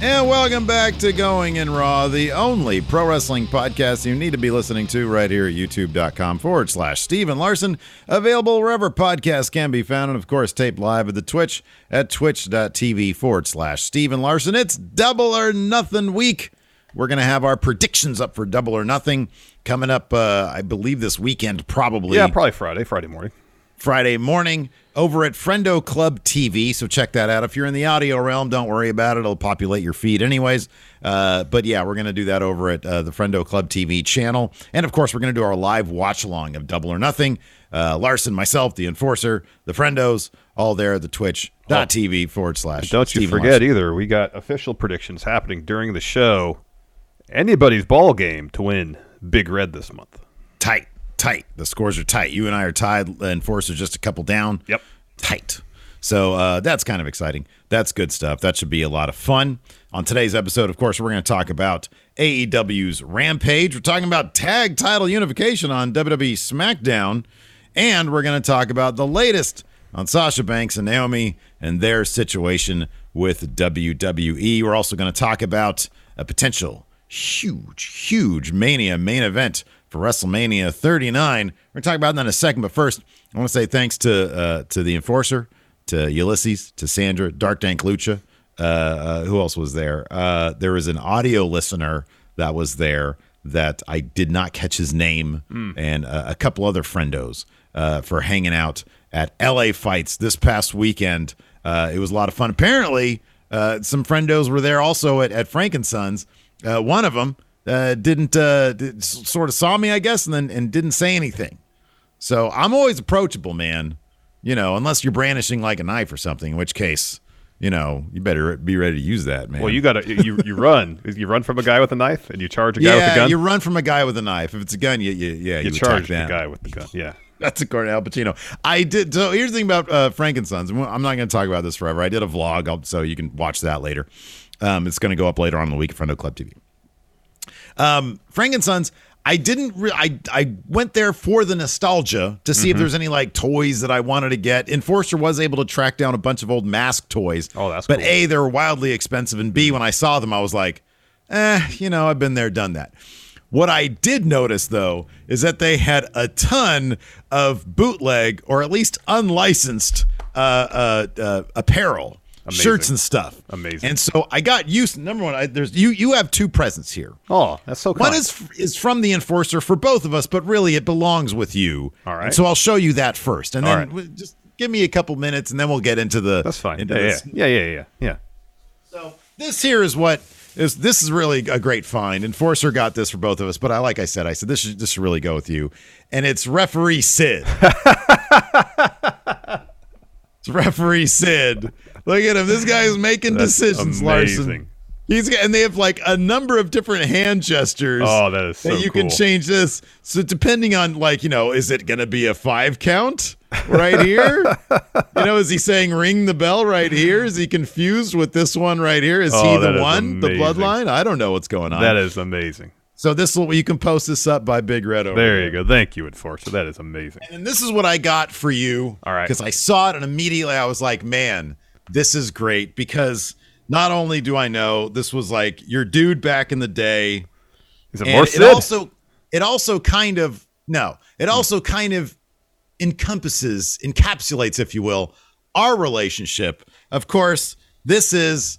And welcome back to Going in Raw, the only pro wrestling podcast you need to be listening to right here at youtube.com forward slash Steve and Larson. Available wherever podcasts can be found, and of course, taped live at the Twitch at twitch.tv forward slash Steve and Larson. It's double or nothing week. We're going to have our predictions up for double or nothing coming up, uh, I believe, this weekend, probably. Yeah, probably Friday, Friday morning. Friday morning over at Friendo Club TV. So check that out. If you're in the audio realm, don't worry about it. It'll populate your feed anyways. Uh, but yeah, we're going to do that over at uh, the Friendo Club TV channel. And of course, we're going to do our live watch along of Double or Nothing. Uh, Larson, myself, the Enforcer, the Friendos, all there at the twitch.tv forward slash. Don't you forget Larson. either, we got official predictions happening during the show. Anybody's ball game to win Big Red this month. Tight, tight. The scores are tight. You and I are tied. Enforcer just a couple down. Yep. Tight. So uh, that's kind of exciting. That's good stuff. That should be a lot of fun. On today's episode, of course, we're going to talk about AEW's Rampage. We're talking about tag title unification on WWE SmackDown. And we're going to talk about the latest on Sasha Banks and Naomi and their situation with WWE. We're also going to talk about a potential huge, huge Mania main event for WrestleMania 39. We're going to talk about that in a second, but first, I want to say thanks to uh, to the Enforcer, to Ulysses, to Sandra, Dark Dank Lucha. Uh, uh, who else was there? Uh, there was an audio listener that was there that I did not catch his name, and uh, a couple other friendos uh, for hanging out at LA Fights this past weekend. Uh, it was a lot of fun. Apparently, uh, some friendos were there also at, at Frank and Sons. Uh, one of them uh, didn't uh, did, sort of saw me, I guess, and then and didn't say anything. So I'm always approachable, man. You know, unless you're brandishing like a knife or something, in which case, you know, you better be ready to use that, man. Well, you got to you you run. You run from a guy with a knife and you charge a guy with yeah, a gun. you run from a guy with a knife. If it's a gun, you, you yeah, you you, charge the guy with the gun. Yeah. That's according to Al Pacino. I did. So here's the thing about uh, Frank and Sons. I'm not going to talk about this forever. I did a vlog, I'll, so you can watch that later. Um, it's going to go up later on in the week in front of Club TV. Um, Frank and Sons. I didn't. Re- I I went there for the nostalgia to see if Mhm. there's any like toys that I wanted to get. Enforcer was able to track down a bunch of old mask toys. Oh, that's but cool. a they were wildly expensive, and b when I saw them, I was like, eh, you know, I've been there, done that. What I did notice though is that they had a ton of bootleg or at least unlicensed uh, uh, uh, apparel, Amazing. shirts and stuff. Amazing. And so I got used. Number one, I, there's you. You have two presents here. Oh, that's so cool. One is is from the enforcer for both of us, but really it belongs with you. All right. And so I'll show you that first, and All then right. just give me a couple minutes, and then we'll get into the. That's fine. Yeah, yeah, yeah, yeah, yeah, yeah. So this here is what is. This is really a great find. Enforcer got this for both of us, but I like I said, I said this should this should really go with you, and it's referee Sid. it's referee Sid. Look at him. This guy is making That's decisions, amazing. Larson. He's got, and they have like a number of different hand gestures. Oh, that is so that you can change this. So depending on like you know, is it going to be a five count right here? you know, is he saying ring the bell right here? Is he confused with this one right here? Is Oh, he the one, the bloodline? I don't know what's going on. That is amazing. so this will you can post this up by Big Red over There you go. Thank you, Enforcer. That is amazing. and this is what I got for you. All right. Because I saw it and immediately I was like, man, this is great. Because not only do I know this was like your dude back in the day, Is it more it also it also kind of no, it also kind of encompasses, encapsulates, if you will, our relationship. Of course, this is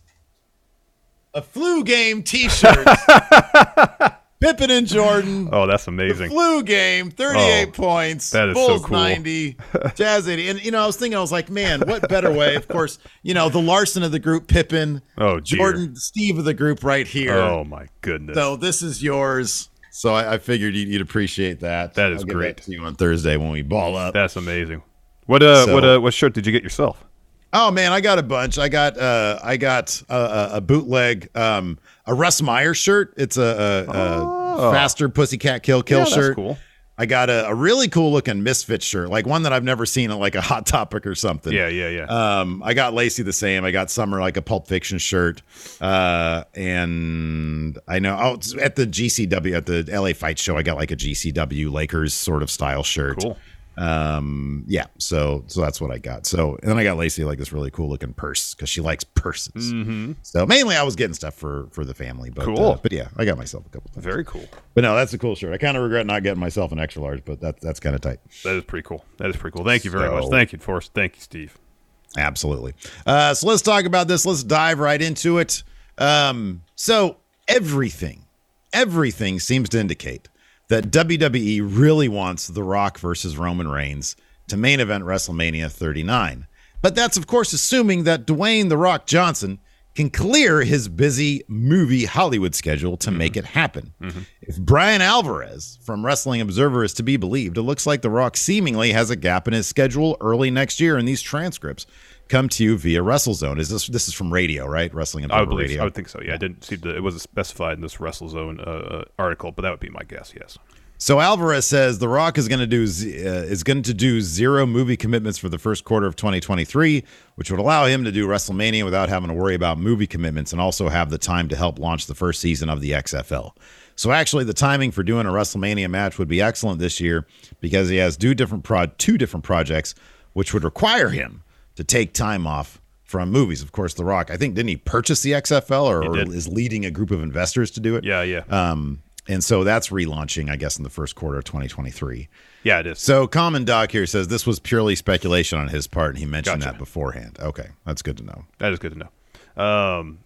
a flu game t-shirt. Pippen and Jordan. oh, that's The amazing. flu game, 38 Oh, points. that is so Bulls cool. 90, Jazz 80. And, you know, I was thinking, I was like, man, what better way? Of course, you know, the Larson of the group, Pippen. Oh, dear. Jordan, Steve of the group right here. Oh my goodness. So this is yours. So I, I figured you'd, you'd appreciate that. That is great. to you on Thursday when we ball up. That's amazing. What uh, So- what uh, what shirt did you get yourself? Oh man, I got a bunch. I got uh, I got a, a, a bootleg, um, a Russ Meyer shirt. It's a, a, a faster Pussycat Kill Kill Oh. Yeah, that's shirt. cool. I got a, a really cool looking Misfit shirt, like one that I've never seen at like a Hot Topic or something. Yeah, yeah, yeah. Um, I got Lacey the same. I got Summer like a Pulp Fiction shirt. Uh, and I know oh, at the GCW at the LA Fight Show, I got like a GCW Lakers sort of style shirt. Cool. Um, yeah. So so that's what I got. So and then I got Lacey like this really cool looking purse because she likes purses. So mainly I was getting stuff for for the family. But Mm-hmm. Cool. uh, but yeah, I got myself a couple. Things. Very cool. But no, that's a cool shirt. I kind of regret not getting myself an extra large, but that that's kind of tight. That is pretty cool. That is pretty cool. Thank you very much. Thank you, Forrest. Thank you, Steve. Absolutely. Uh, so let's talk about this. Let's dive right into it. Um, so everything, everything seems to indicate that WWE really wants The Rock versus Roman Reigns to main event WrestleMania 39. But that's of course assuming that Dwayne The Rock Johnson can clear his busy movie Hollywood schedule to make mm-hmm. it happen. Mm-hmm. If Brian Alvarez from Wrestling Observer is to be believed, it looks like The Rock seemingly has a gap in his schedule early next year, in these transcripts come to you via WrestleZone. Is this this is from radio, right? Wrestling and I would believe. Radio. I would think so. Yeah, I didn't see the. It wasn't specified in this WrestleZone uh, uh, article, but that would be my guess. Yes. So Alvarez says The Rock is going to do uh, is going to do zero movie commitments for the first quarter of 2023, which would allow him to do WrestleMania without having to worry about movie commitments and also have the time to help launch the first season of the XFL. So actually, the timing for doing a WrestleMania match would be excellent this year because he has two different pro- two different projects, which would require him to take time off from movies. Of course, The Rock. I think didn't he purchase the XFL or, or is leading a group of investors to do it? Yeah, yeah, Um, and so that's relaunching, I guess, in the first quarter of 2023. yeah. It is. So Common Doc here says this was purely speculation on his part, and he mentioned Gotcha. that beforehand. Okay, that's good to know. That is good to know. Um,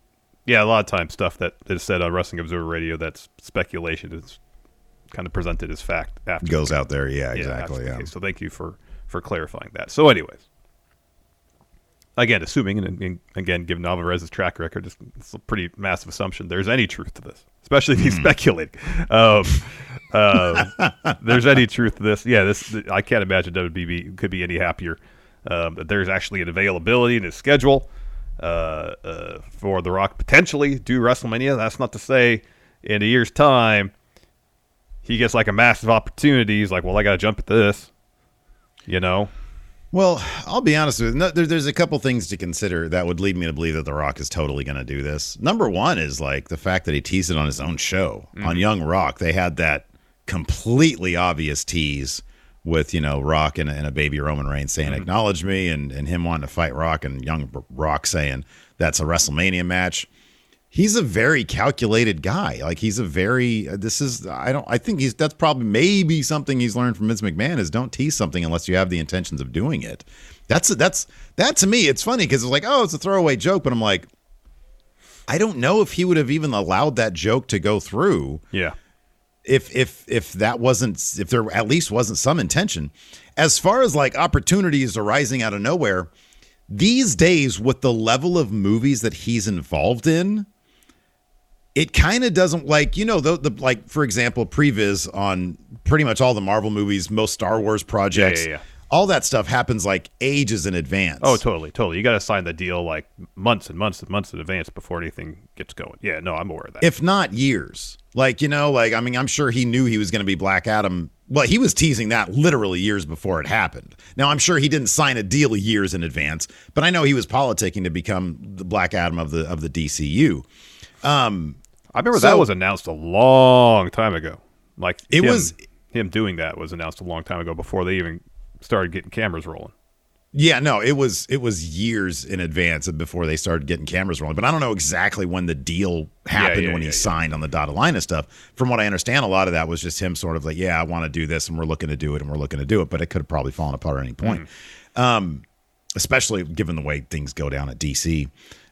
yeah, a lot of times stuff that is said on Wrestling Observer Radio that's speculation is kind of presented as fact after Goes out there, yeah, Yeah, exactly. the Yeah, case. So thank you for for clarifying that. So, anyways, again, assuming and, and again, given Alvarez's track record, it's, it's a pretty massive assumption. There's any truth to this, especially if he's Hmm. speculating. Um, uh, there's any truth to this. Yeah, this I can't imagine WWE could be any happier um, that there's actually an availability in his schedule uh, uh, for The Rock potentially do WrestleMania. That's not to say in a year's time he gets like a massive opportunity. He's like, well, I got to jump at this. You know, Well, I'll be honest with you. No, there, there's a couple things to consider that would lead me to believe that The Rock is totally going to do this. Number one is like the fact that he teased it on his own show mm-hmm. on Young Rock. They had that completely obvious tease with you know Rock and, and a baby Roman Reigns saying mm-hmm. "Acknowledge me" and and him wanting to fight Rock and Young Rock saying that's a WrestleMania match. He's a very calculated guy. Like he's a very this is I don't I think he's that's probably maybe something he's learned from Vince McMahon is don't tease something unless you have the intentions of doing it. That's that's that to me it's funny because it's like oh it's a throwaway joke, but I'm like I don't know if he would have even allowed that joke to go through Yeah. if if if that wasn't if there at least wasn't some intention as far as like opportunities arising out of nowhere these days with the level of movies that he's involved in it kind of doesn't like you know the, the like for example previs on pretty much all the marvel movies most star wars projects yeah, yeah. all that stuff happens like ages in advance Oh, totally, totally. You got to sign the deal like months and months and months in advance before anything gets going. Yeah, no, I'm aware of that. if not years. Like, you know, like, I mean, I'm sure he knew he was going to be Black Adam. Well, he was teasing that literally years before it happened. Now, I'm sure he didn't sign a deal years in advance, but I know he was politicking to become the Black Adam of the of the DCU. Um, I remember So- that was announced a long time ago. Like It him- was- him doing that was announced a long time ago before they even started getting cameras rolling. yeah, no, it was it was years in advance of before they started getting cameras rolling. But I don't know exactly when the deal happened yeah, when he yeah, yeah. signed on the dotted line and stuff. From what I understand, a lot of that was just him sort of like, yeah, I want to do this, and we're looking to do it, and we're looking to do it. But it could have probably fallen apart at any point. um, especially given the way things go down at DC.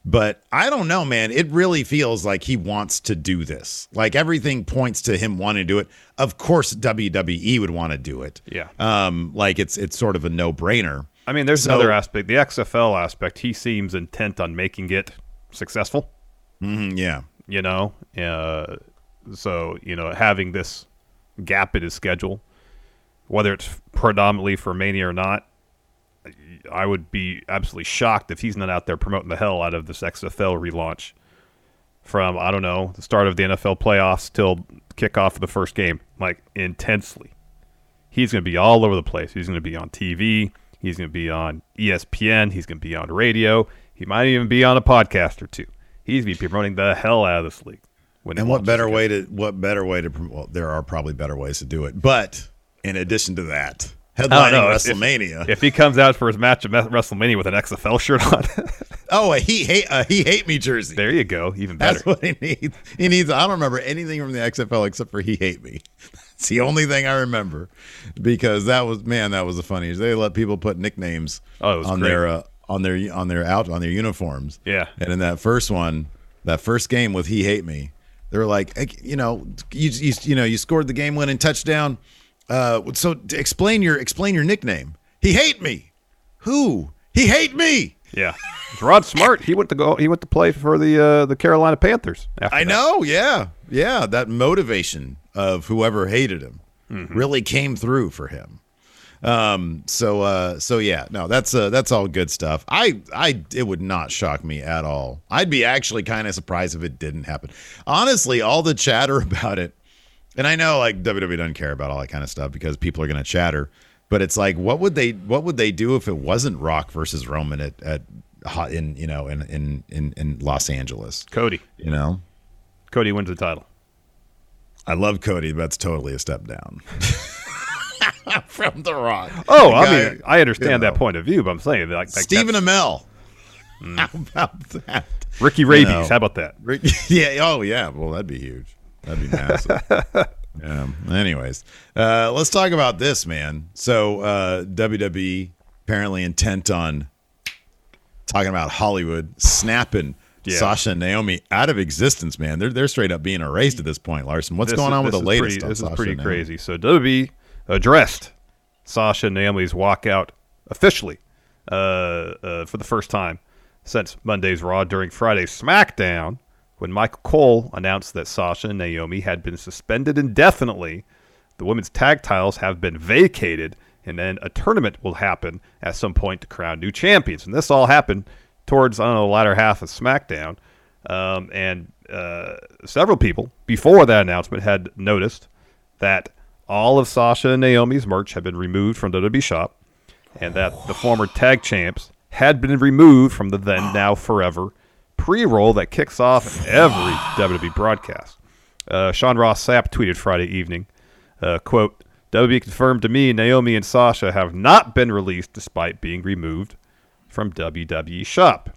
But I don't know, man. It really feels like he wants to do this. Like everything points to him wanting to do it. Of course, WWE would want to do it. Yeah. Um, like it's it's sort of a no brainer. I mean, there's So- another aspect. The XFL aspect. He seems intent on making it successful. Mhm, yeah. You know, uh, so you know, having this gap in his schedule, whether it's predominantly for Mania or not, I would be absolutely shocked if he's not out there promoting the hell out of this XFL relaunch from I don't know the start of the NFL playoffs till kickoff of the first game, like intensely. He's going to be all over the place. He's going to be on TV. He's going to be on ESPN. He's going to be on radio. He might even be on a podcast or two. He's going to be promoting the hell out of this league. And what better way to what better way to well, there are probably better ways to do it. But in addition to that, headlining know, if- WrestleMania. If, if he comes out for his match at WrestleMania with an XFL shirt on, oh, a he hate a he hate me jersey. there you go. Even better. That's what he needs. He needs. I don't remember anything from the XFL except for he hate me. It's the only thing I remember because that was man. That was the funniest. They let people put nicknames Oh, on great. their uh, on their on their out on their uniforms. Yeah. And in that first one, that first game with he hate me, they were like, you know, you you, you know, you scored the game winning touchdown. Uh, so explain your explain your nickname. He hate me. Who? He hate me. Yeah, Rod Smart. He went to go. He went to play for the uh, the Carolina Panthers. After I that. know, yeah, yeah. That motivation of whoever hated him really came through for him. Um, so, uh, so yeah, no, that's uh, that's all good stuff. I, I, it would not shock me at all. I'd be actually kind of surprised if it didn't happen. Honestly, all the chatter about it, and I know like WWE doesn't care about all that kind of stuff because people are going to chatter. But it's like, what would they, what would they do if it wasn't Rock versus Roman at, at hot in, you know, in, in, in, in Los Angeles? Cody. You know, Cody wins the title. I love Cody, but that's totally a step down from The Rock. Oh, The I guy, mean, I understand you know, that point of view, but I'm saying like, like Stephen that's- Amell. Mm. How about that? Ricky You know. How about that? Rick, yeah. Oh, yeah. Well, that'd be huge. That'd be massive. yeah. Anyways, uh, let's talk about this, man. So, uh, WWE apparently intent on talking about Hollywood snapping Yeah. Sasha and Naomi out of existence, man. They're they're straight up being erased at this point, Larson. What's This going is- on with the latest? Pretty, this Sasha is pretty crazy. So WWE addressed Sasha and Naomi's walkout officially uh, uh, for the first time since Monday's Raw during Friday's SmackDown, when Michael Cole announced that Sasha and Naomi had been suspended indefinitely. The women's tag titles have been vacated, and then a tournament will happen at some point to crown new champions. And this all happened towards I don't know the latter half of SmackDown, um, and uh, several people before that announcement had noticed that all of Sasha and Naomi's merch had been removed from WWE Shop, and that the former tag champs had been removed from the then now forever pre-roll that kicks off every WWE broadcast. Uh, Sean Ross Sapp tweeted Friday evening, uh, quote, WWE confirmed to me Naomi and Sasha have not been released despite being removed from WWE Shop.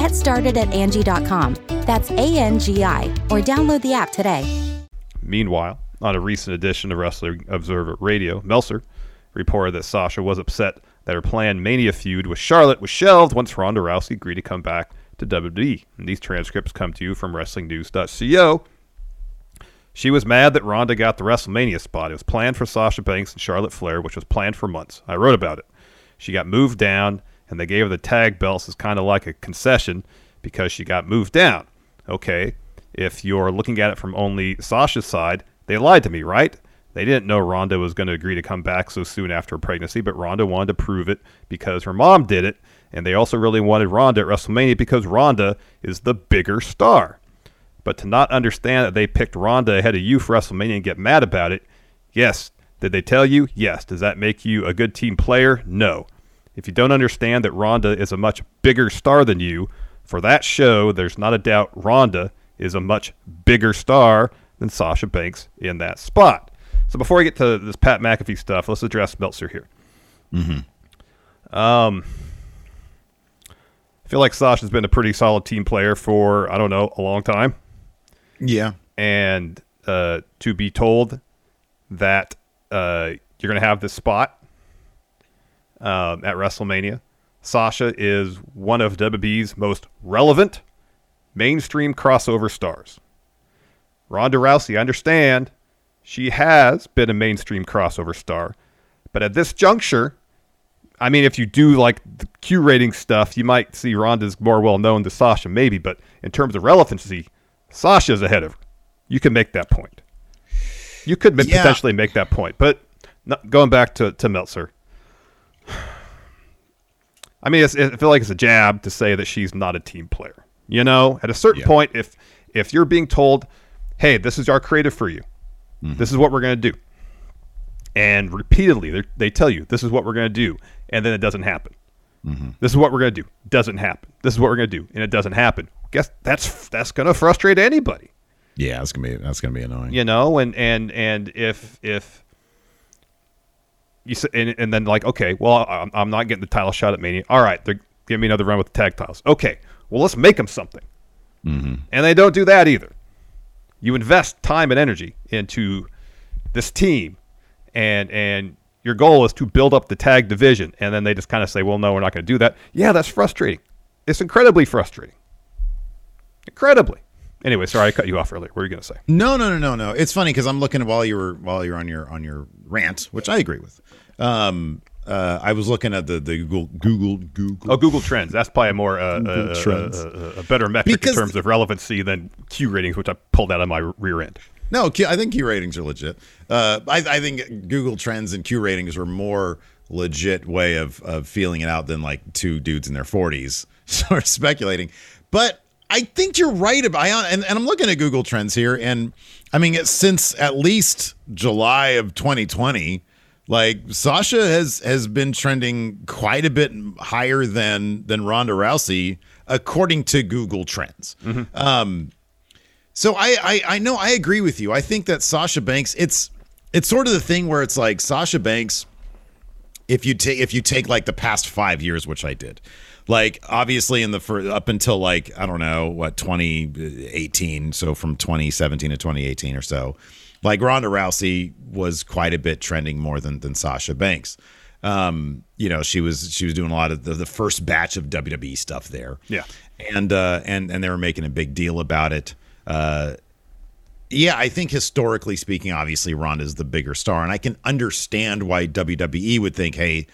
Get started at Angie.com. That's A N G I, or download the app today. Meanwhile, on a recent edition of Wrestling Observer Radio, Meltzer reported that Sasha was upset that her planned Mania feud with Charlotte was shelved once Ronda Rousey agreed to come back to WWE. And these transcripts come to you from WrestlingNews.co. She was mad that Ronda got the WrestleMania spot. It was planned for Sasha Banks and Charlotte Flair, which was planned for months. I wrote about it. She got moved down, and they gave her the tag belts as kind of like a concession because she got moved down. Okay, if you're looking at it from only Sasha's side, they lied to me, right? They didn't know Ronda was going to agree to come back so soon after her pregnancy, but Ronda wanted to prove it because her mom did it, and they also really wanted Ronda at WrestleMania because Ronda is the bigger star. But to not understand that they picked Ronda ahead of you for WrestleMania and get mad about it, yes. Did they tell you? Yes. Does that make you a good team player? No. If you don't understand that Ronda is a much bigger star than you, for that show, there's not a doubt Ronda is a much bigger star than Sasha Banks in that spot. So before I get to this Pat McAfee stuff, let's address Meltzer here. Mm-hmm. Um, I feel like Sasha's been a pretty solid team player for I don't know a long time, Yeah. and uh, to be told that uh, you're going to have this spot um, at WrestleMania, Sasha is one of WWE's most relevant mainstream crossover stars. Ronda Rousey, I understand she has been a mainstream crossover star, but at this juncture, I mean, if you do like the Q rating stuff, you might see Ronda's more well known to Sasha, maybe, but in terms of relevancy, Sasha's ahead of her. You can make that point. You could Yeah. potentially make that point, but going back to, to Meltzer, I mean, it's, I feel like it's a jab to say that she's not a team player. You know, at a certain Yeah. point, if if you're being told, "Hey, this is our creative for you. Mm-hmm. This is what we're going to do," and repeatedly they they tell you, "This is what we're going to do," and then it doesn't happen. Mm-hmm. This is what we're going to do. Doesn't happen. This is what we're going to do, and it doesn't happen. Guess that's that's going to frustrate anybody Yeah, that's gonna be that's gonna be annoying. you know and and and if if you say, and, and then like okay well I'm, I'm not getting the title shot at mania. All right they're giving me another run with the tag titles. Okay well let's make them something. Mm-hmm. and they don't do that either. You invest time and energy into this team and and your goal is to build up the tag division. And then they just kind of say well no we're not going to do that. Yeah that's frustrating. It's incredibly frustrating. Incredibly. Anyway sorry i cut you off earlier. What were you going to say? No, no, no, no, no. It's funny because I'm looking while you were while you're on your on your rant, which I agree with. Um, uh, I was looking at the the Google Google Google. Oh, Google Trends. That's probably a more uh, uh, uh, uh, a better metric Because- in terms of relevancy than Q ratings, which I pulled out of my rear end. No, Q, I think Q ratings are legit. Uh, I, I think Google Trends and Q ratings are more legit way of of feeling it out than like two dudes in their 40s sort of speculating. But I think you're right about and, and I'm looking at Google Trends here, and I mean since at least July of 2020. Like Sasha has has been trending quite a bit higher than than Ronda Rousey according to Google Trends. Um, so I, I I know I agree with you. I think that Sasha Banks it's it's sort of the thing where it's like Sasha Banks if you take if you take like the past 5 years which I did. Like obviously in the fir- up until like I don't know what 2018 so from 2017 to 2018 or so. Like Ronda Rousey was quite a bit trending more than than Sasha Banks. Um, you know, she was she was doing a lot of the, the first batch of WWE stuff there Yeah. and uh, and and they were making a big deal about it. Uh, yeah, I think historically speaking, obviously Ronda is the bigger star, and I can understand why WWE would think, hey,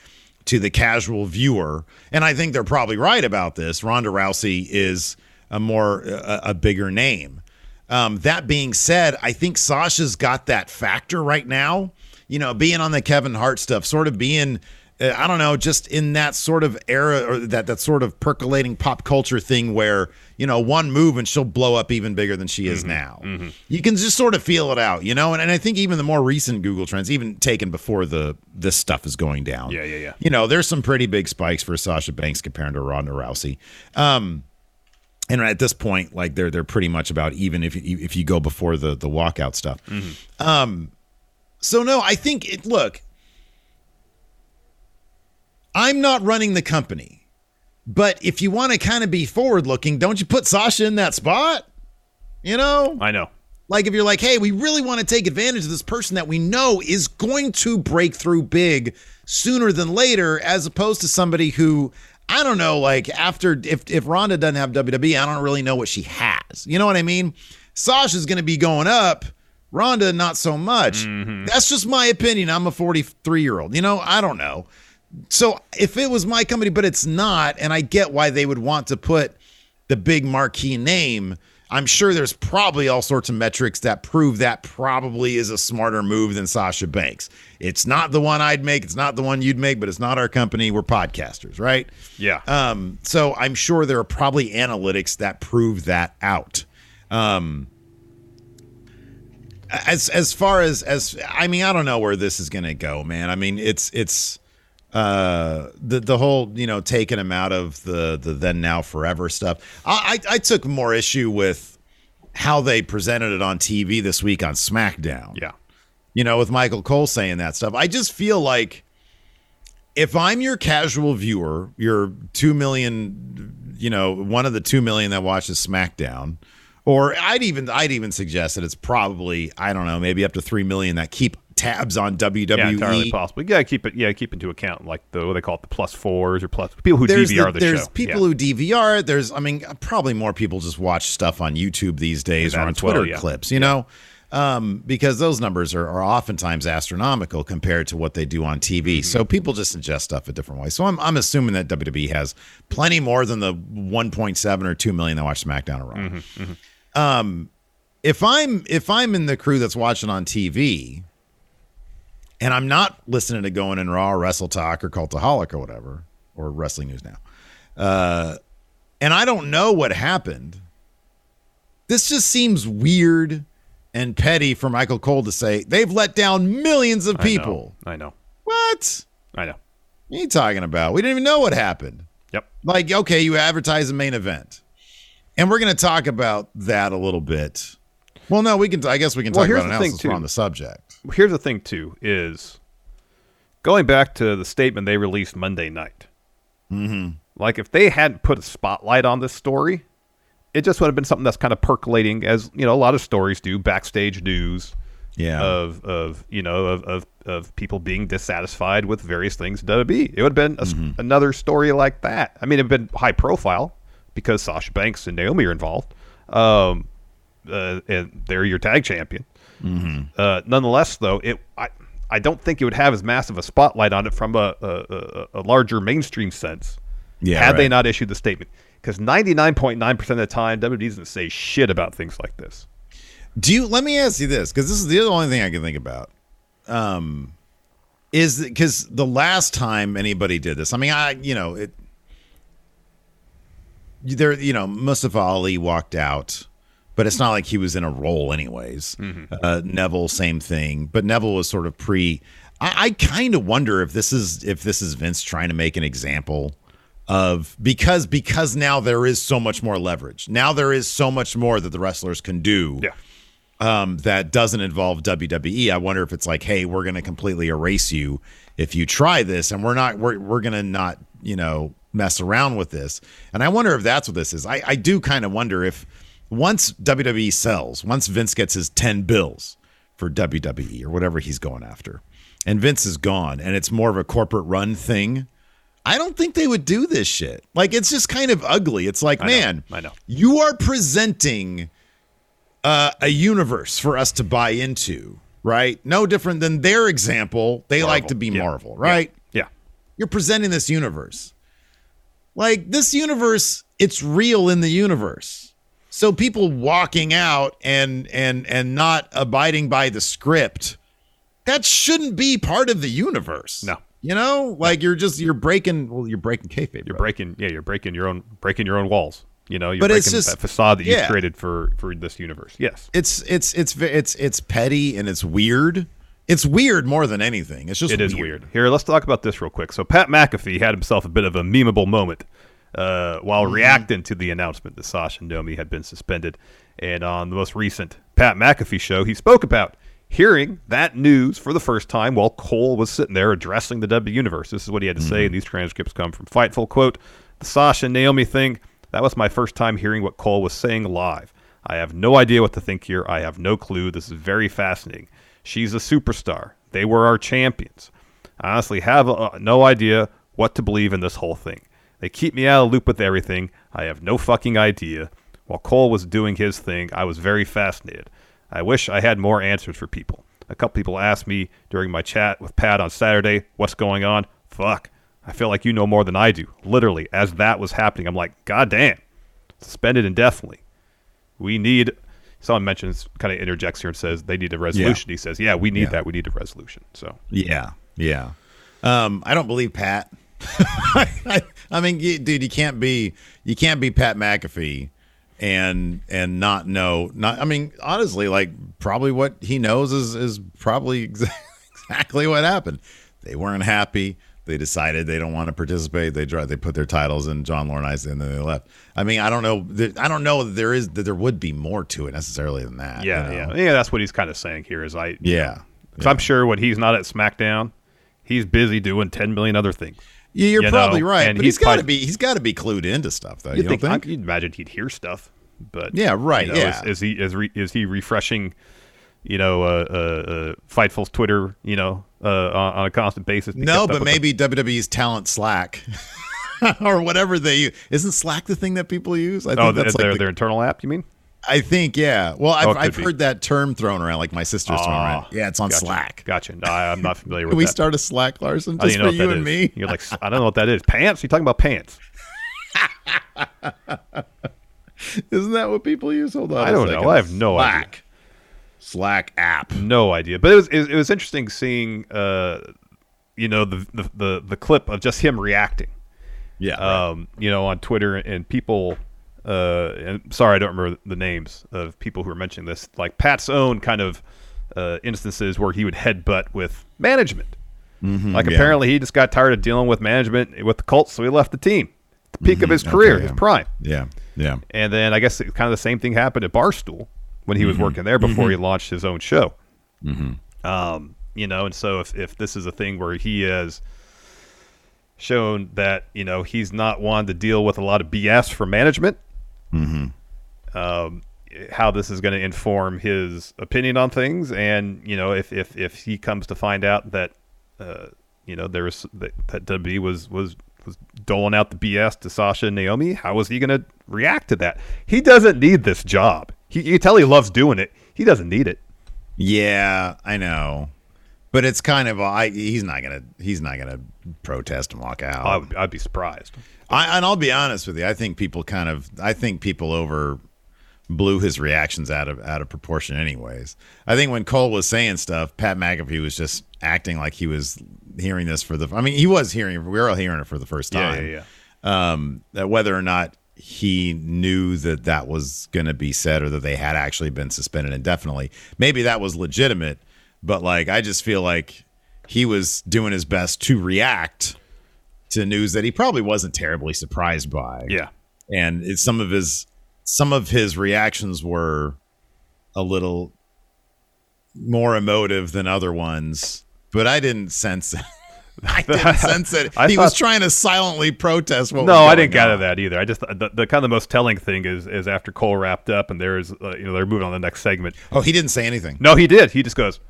to the casual viewer, and I think they're probably right about this. Ronda Rousey is a more a, a bigger name. Um, that being said, I think Sasha's got that factor right now. You know, being on the Kevin Hart stuff, sort of being uh, I don't know, just in that sort of era or that that sort of percolating pop culture thing where you know one move and she'll blow up even bigger than she is now. You can just sort of feel it out, you know. And, and I think even the more recent Google trends, even taken before the this stuff is going down. Yeah, yeah, yeah. You know, there's some pretty big spikes for Sasha Banks compared to Ronda Rousey. Um, and at this point, like they're they're pretty much about even if you, if you go before the the walkout stuff. Um, so no, I think it. Look, I'm not running the company, but if you want to kind of be forward looking, don't you put Sasha in that spot? You know, I know. like if you're like, hey, we really want to take advantage of this person that we know is going to break through big sooner than later, as opposed to somebody who I don't know, like after if if Ronda doesn't have WWE, I don't really know what she has. You know what I mean? Sasha's going to be going up. Ronda, not so much. Mm-hmm. That's just my opinion. I'm a 43 year old. You know, I don't know. So if it was my company, but it's not, and I get why they would want to put the big marquee name. I'm sure there's probably all sorts of metrics that prove that probably is a smarter move than Sasha Banks. It's not the one I'd make. It's not the one you'd make, but it's not our company. We're podcasters, right? Yeah. Um, so I'm sure there are probably analytics that prove that out. Um, as as far as as I mean, I don't know where this is going to go, man. I mean, it's it's uh the the whole you know taking him out of the the then now forever stuff. I I, I took more issue with how they presented it on TV this week on SmackDown yeah. you know, with Michael Cole saying that stuff. I just feel like if I'm your casual viewer, your 2 million, you know, one of the 2 million that watches SmackDown, or I'd even I'd even suggest that it's probably, I don't know, maybe up to 3 million that keep tabs on WWE. Yeah, entirely possible. You gotta keep it. Yeah, keep into account like the what they call it the plus fours or plus people who there's DVR the, show. there's show. people yeah. who DVR. There's, I mean, probably more people just watch stuff on YouTube these days or on as well, Twitter yeah. clips, you know, um, because those numbers are, are oftentimes astronomical compared to what they do on TV. Mm-hmm. So people just ingest stuff a different way. So I'm, I'm assuming that WWE has plenty more than the 1.7 or 2 million that watch SmackDown or Raw. Mm-hmm, Um, if I'm if I'm in the crew that's watching on TV, and I'm not listening to Going in Raw, or Wrestle Talk, or Cultaholic, or whatever, or Wrestling News Now, uh, and I don't know what happened. This just seems weird and petty for Michael Cole to say they've let down millions of I know. people. I know. What? I know. What are you talking about? We didn't even know what happened. Yep. Like, okay, you advertise a main event. And we're going to talk about that a little bit. Well, no, we can. I guess we can talk here's about the it now thing, since we're too. on the subject. Here's the thing too is going back to the statement they released Monday night. Mm-hmm. Like if they hadn't put a spotlight on this story, it just would have been something that's kind of percolating, as you know, a lot of stories do, backstage news. Yeah. of of you know of, of of people being dissatisfied with various things in WWE. It would have been a Mm-hmm. another story like that. I mean, it'd been high profile because Sasha Banks and Naomi are involved, um, uh, and they're your tag champion. Mm-hmm. Uh, nonetheless, though, it I I don't think it would have as massive a spotlight on it from a a, a, larger mainstream sense. Yeah, had they not issued the statement. Because ninety nine point nine percent of the time, WWE doesn't say shit about things like this. Do you? Let me ask you this, because this is the only thing I can think about. Um, is because the last time anybody did this, I mean, I you know it. There, you know, Mustafa Ali walked out, but it's not like he was in a role, anyways. Uh, Neville, same thing, but Neville was sort of pre. I, I kind of wonder if this is if this is Vince trying to make an example of because because now there is so much more leverage. Now there is so much more that the wrestlers can do Yeah. um, that doesn't involve WWE. I wonder if it's like, hey, we're going to completely erase you if you try this, and we're not, we're, we're going to not, you know, mess around with this. And I wonder if that's what this is. I, I do kind of wonder if once WWE sells, once Vince gets his 10 bills for WWE or whatever he's going after, and Vince is gone, and it's more of a corporate run thing. I don't think they would do this shit. Like it's just kind of ugly. It's like, know, man, I know. you are presenting uh, a universe for us to buy into, right? No different than their example. They like to be Yeah. Marvel, right? Yeah. You're presenting this universe. Like this universe, it's real in the universe. So people walking out and and and not abiding by the script, that shouldn't be part of the universe. No. You know, like you're just you're breaking well, you're breaking kayfabe. You're right? breaking, yeah, you're breaking your own, breaking your own walls. You know, you're But breaking it's just- that facade that yeah. you've created for for this universe. Yes, It's it's it's it's it's petty and it's weird. It's weird more than anything. It's just it is weird. Here, let's talk about this real quick. So, Pat McAfee had himself a bit of a memeable moment uh, while Mm-hmm. reacting to the announcement that Sasha and Naomi had been suspended. And on the most recent Pat McAfee show, he spoke about hearing that news for the first time while Cole was sitting there addressing the W Universe. This is what he had to Mm-hmm. say, and these transcripts come from Fightful. Quote, the Sasha and Naomi thing, that was my first time hearing what Cole was saying live. I have no idea what to think here. I have no clue. This is very fascinating. She's a superstar. They were our champions. I honestly have uh, no idea what to believe in this whole thing. They keep me out of loop with everything. I have no fucking idea. While Cole was doing his thing, I was very fascinated. I wish I had more answers for people. A couple people asked me during my chat with Pat on Saturday, what's going on? Fuck. I feel like you know more than I do. Literally, as that was happening, I'm like, God damn. Suspended indefinitely. We need someone mentions kind of interjects here and says they need a resolution. He says, Yeah, we need Yeah. that. We need a resolution. So Yeah, yeah. Um, I don't believe Pat. I, mean, you, dude, you can't be you can't be Pat McAfee and and not know. Not, I mean, honestly, like probably what he knows is is probably exactly what happened. They weren't happy. They decided they don't want to participate. They tried. They put their titles in John Laurinaitis, and then they left. I mean, I don't know. I don't know that there is that there would be more to it necessarily than that. yeah, you know? yeah, yeah. That's what he's kind of saying here. Is I, yeah. because I'm sure when he's not at SmackDown, he's busy doing 10 million other things. Yeah, you're You probably know, right, and but he's he's got to be he's got to be clued into stuff though. You think, think? I, you'd imagine he'd hear stuff, but Yeah, right, you know, yeah. is, is he is, re, is he refreshing? You know, uh, uh, uh, Fightful's Twitter. You know, uh, on, on a constant basis. no, but maybe WWE's talent Slack or whatever they use. Isn't Slack the thing that people use? I the- Oh, that's their like the- their internal app. You mean? I think yeah. Well, I've, Oh, I've heard that term thrown around. Like my sister's thrown around. Ah, Yeah, it's on gotcha, Slack. Gotcha. No, I, I'm not familiar with Can we that. start a Slack, Larson, just for you and is. me? You're like, I don't know what that is. Pants? You're talking about pants? Isn't that what people use? Hold on. I don't know. I have no idea. Slack. Slack app. No idea. But it was it, it was interesting seeing, uh, you know, the, the the the clip of just him reacting. Yeah. right. um, you know, on Twitter and people. Uh, and sorry, I don't remember the names of people who were mentioning this. Like Pat's own kind of uh, instances where he would headbutt with management. like Mm-hmm. yeah. apparently he just got tired of dealing with management with the Colts, so he left the team. The peak of his career, Mm-hmm. Okay, his prime. yeah. Yeah. And then I guess kind of the same thing happened at Barstool when he was working there before he launched his own show. Um, you know, and so if, if this is a thing where he has shown that, you know, he's not one to deal with a lot of BS from management, um, how this is going to inform his opinion on things. And, you know, if, if, if he comes to find out that, uh, you know, there was that, that W was, was, was doling out the BS to Sasha and Naomi, how is he going to react to that? He doesn't need this job. He, you tell he loves doing it. He doesn't need it. Yeah, I know. But it's kind of I he's not gonna he's not gonna protest and walk out. I would, I'd be surprised. I, and I'll be honest with you. I think people kind of. I think people over blew his reactions out of out of proportion. Anyways, I think when Cole was saying stuff, Pat McAfee was just acting like he was hearing this for the. I mean, he was hearing. We were all hearing it for the first Yeah, time. yeah, yeah. Um, that whether or not he knew that that was going to be said or that they had actually been suspended indefinitely, maybe that was legitimate. But like, I just feel like he was doing his best to react to news that he probably wasn't terribly surprised by. Yeah. And it's some of his some of his reactions were a little more emotive than other ones, but I didn't sense it. I didn't sense it. He was trying to silently protest what was No, I didn't gather on. that either. I just the, the kind of the most telling thing is is after Cole wrapped up and there's uh, you know they're moving on the next segment. Oh, he didn't say anything. No, he did. He just goes,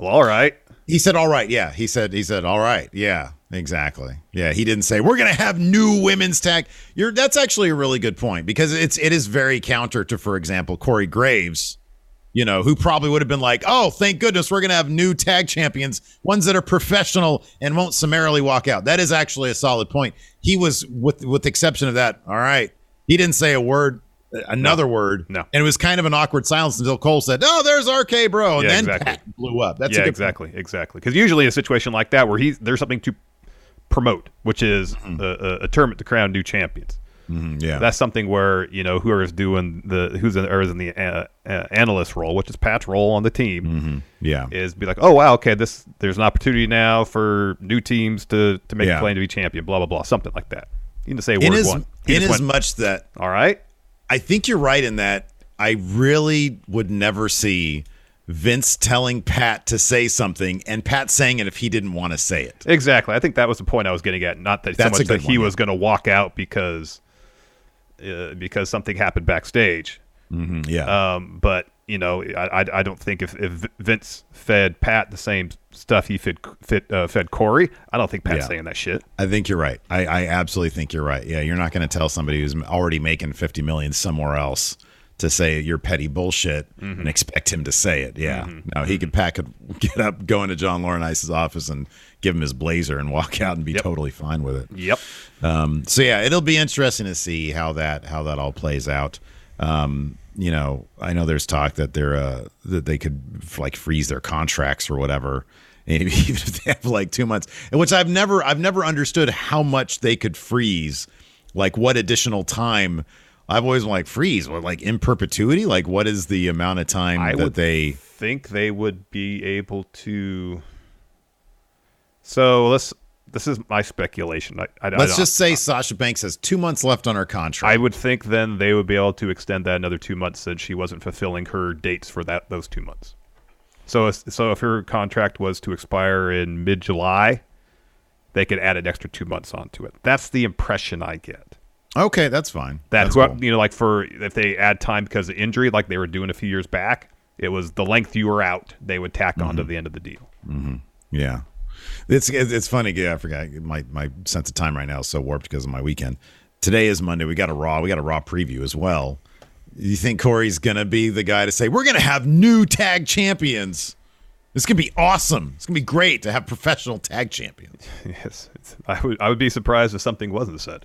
"Well, all right." He said, "All right, yeah." He said, "He said, all right, yeah, exactly, yeah." He didn't say we're gonna have new women's tag. You're that's actually a really good point because it's it is very counter to, for example, Corey Graves you know, who probably would have been like, "Oh, thank goodness we're to have new tag champions, ones that are professional and won't summarily walk out." That is actually a solid point. He was with with the exception of that. All right. He didn't say a word another No. word. No. And it was kind of an awkward silence until Cole said, "Oh, there's RK Bro." And Yeah, then exactly. Pat blew up. That's yeah, a good exactly, exactly. Because usually in a situation like that where he's there's something to promote, which is Mm-hmm. a, a, a tournament to crown new champions. Mhm, yeah. That's something where you know whoever's doing the who's in, or is in the uh, uh, analyst role, which is Pat's role on the team, Mm-hmm. yeah. is be like, oh wow, okay, this there's an opportunity now for new teams to to make Yeah. a claim to be champion, blah blah blah, something like that. You need to say word one. He in as went, much that all right, I think you're right in that I really would never see Vince telling Pat to say something and Pat saying it if he didn't want to say it. exactly. I think that was the point I was getting at. Not that That's so much that he one, was going to walk out because uh, because something happened backstage. Yeah. Um, but you know, I, I, don't think if, if Vince fed Pat the same stuff he fed fit, uh, fed Corey, I don't think Pat's Yeah. saying that shit. I think you're right. I, I absolutely think you're right. Yeah, you're not going to tell somebody who's already making 50 million somewhere else to say your petty bullshit Mm-hmm. and expect him to say it. Yeah. No, he could pack could get up, go into John Laurinaitis' office and give him his blazer and walk out and be Yep. totally fine with it. Yep. Um, so yeah, it'll be interesting to see how that how that all plays out. Um, you know, I know there's talk that they're uh, that they could like freeze their contracts or whatever, even if they have like two months. And which I've never I've never understood how much they could freeze, like what additional time. I've always been like freeze, what like in perpetuity? Like what is the amount of time I that they? think they would be able to. So let's. This is my speculation. I, I, I Let's don't- just say Sasha Banks has two months left on her contract. I would think then they would be able to extend that another two months since she wasn't fulfilling her dates for that those two months. So, if- so if her contract was to expire in mid July, they could add an extra two months onto it. That's the impression I get. okay, that's fine. That That's who, cool. you know, like for if they add time because of injury, like they were doing a few years back, it was the length you were out they would tack on Mm-hmm. to the end of the deal. Yeah, it's it's it's funny. Yeah, I forgot my my sense of time right now is so warped because of my weekend. Today is Monday. We got a raw. We got a raw preview as well. You think Corey's gonna be the guy to say we're gonna have new tag champions? This gonna be awesome. It's gonna be great to have professional tag champions. Yes, it's, I would I would be surprised if something wasn't said.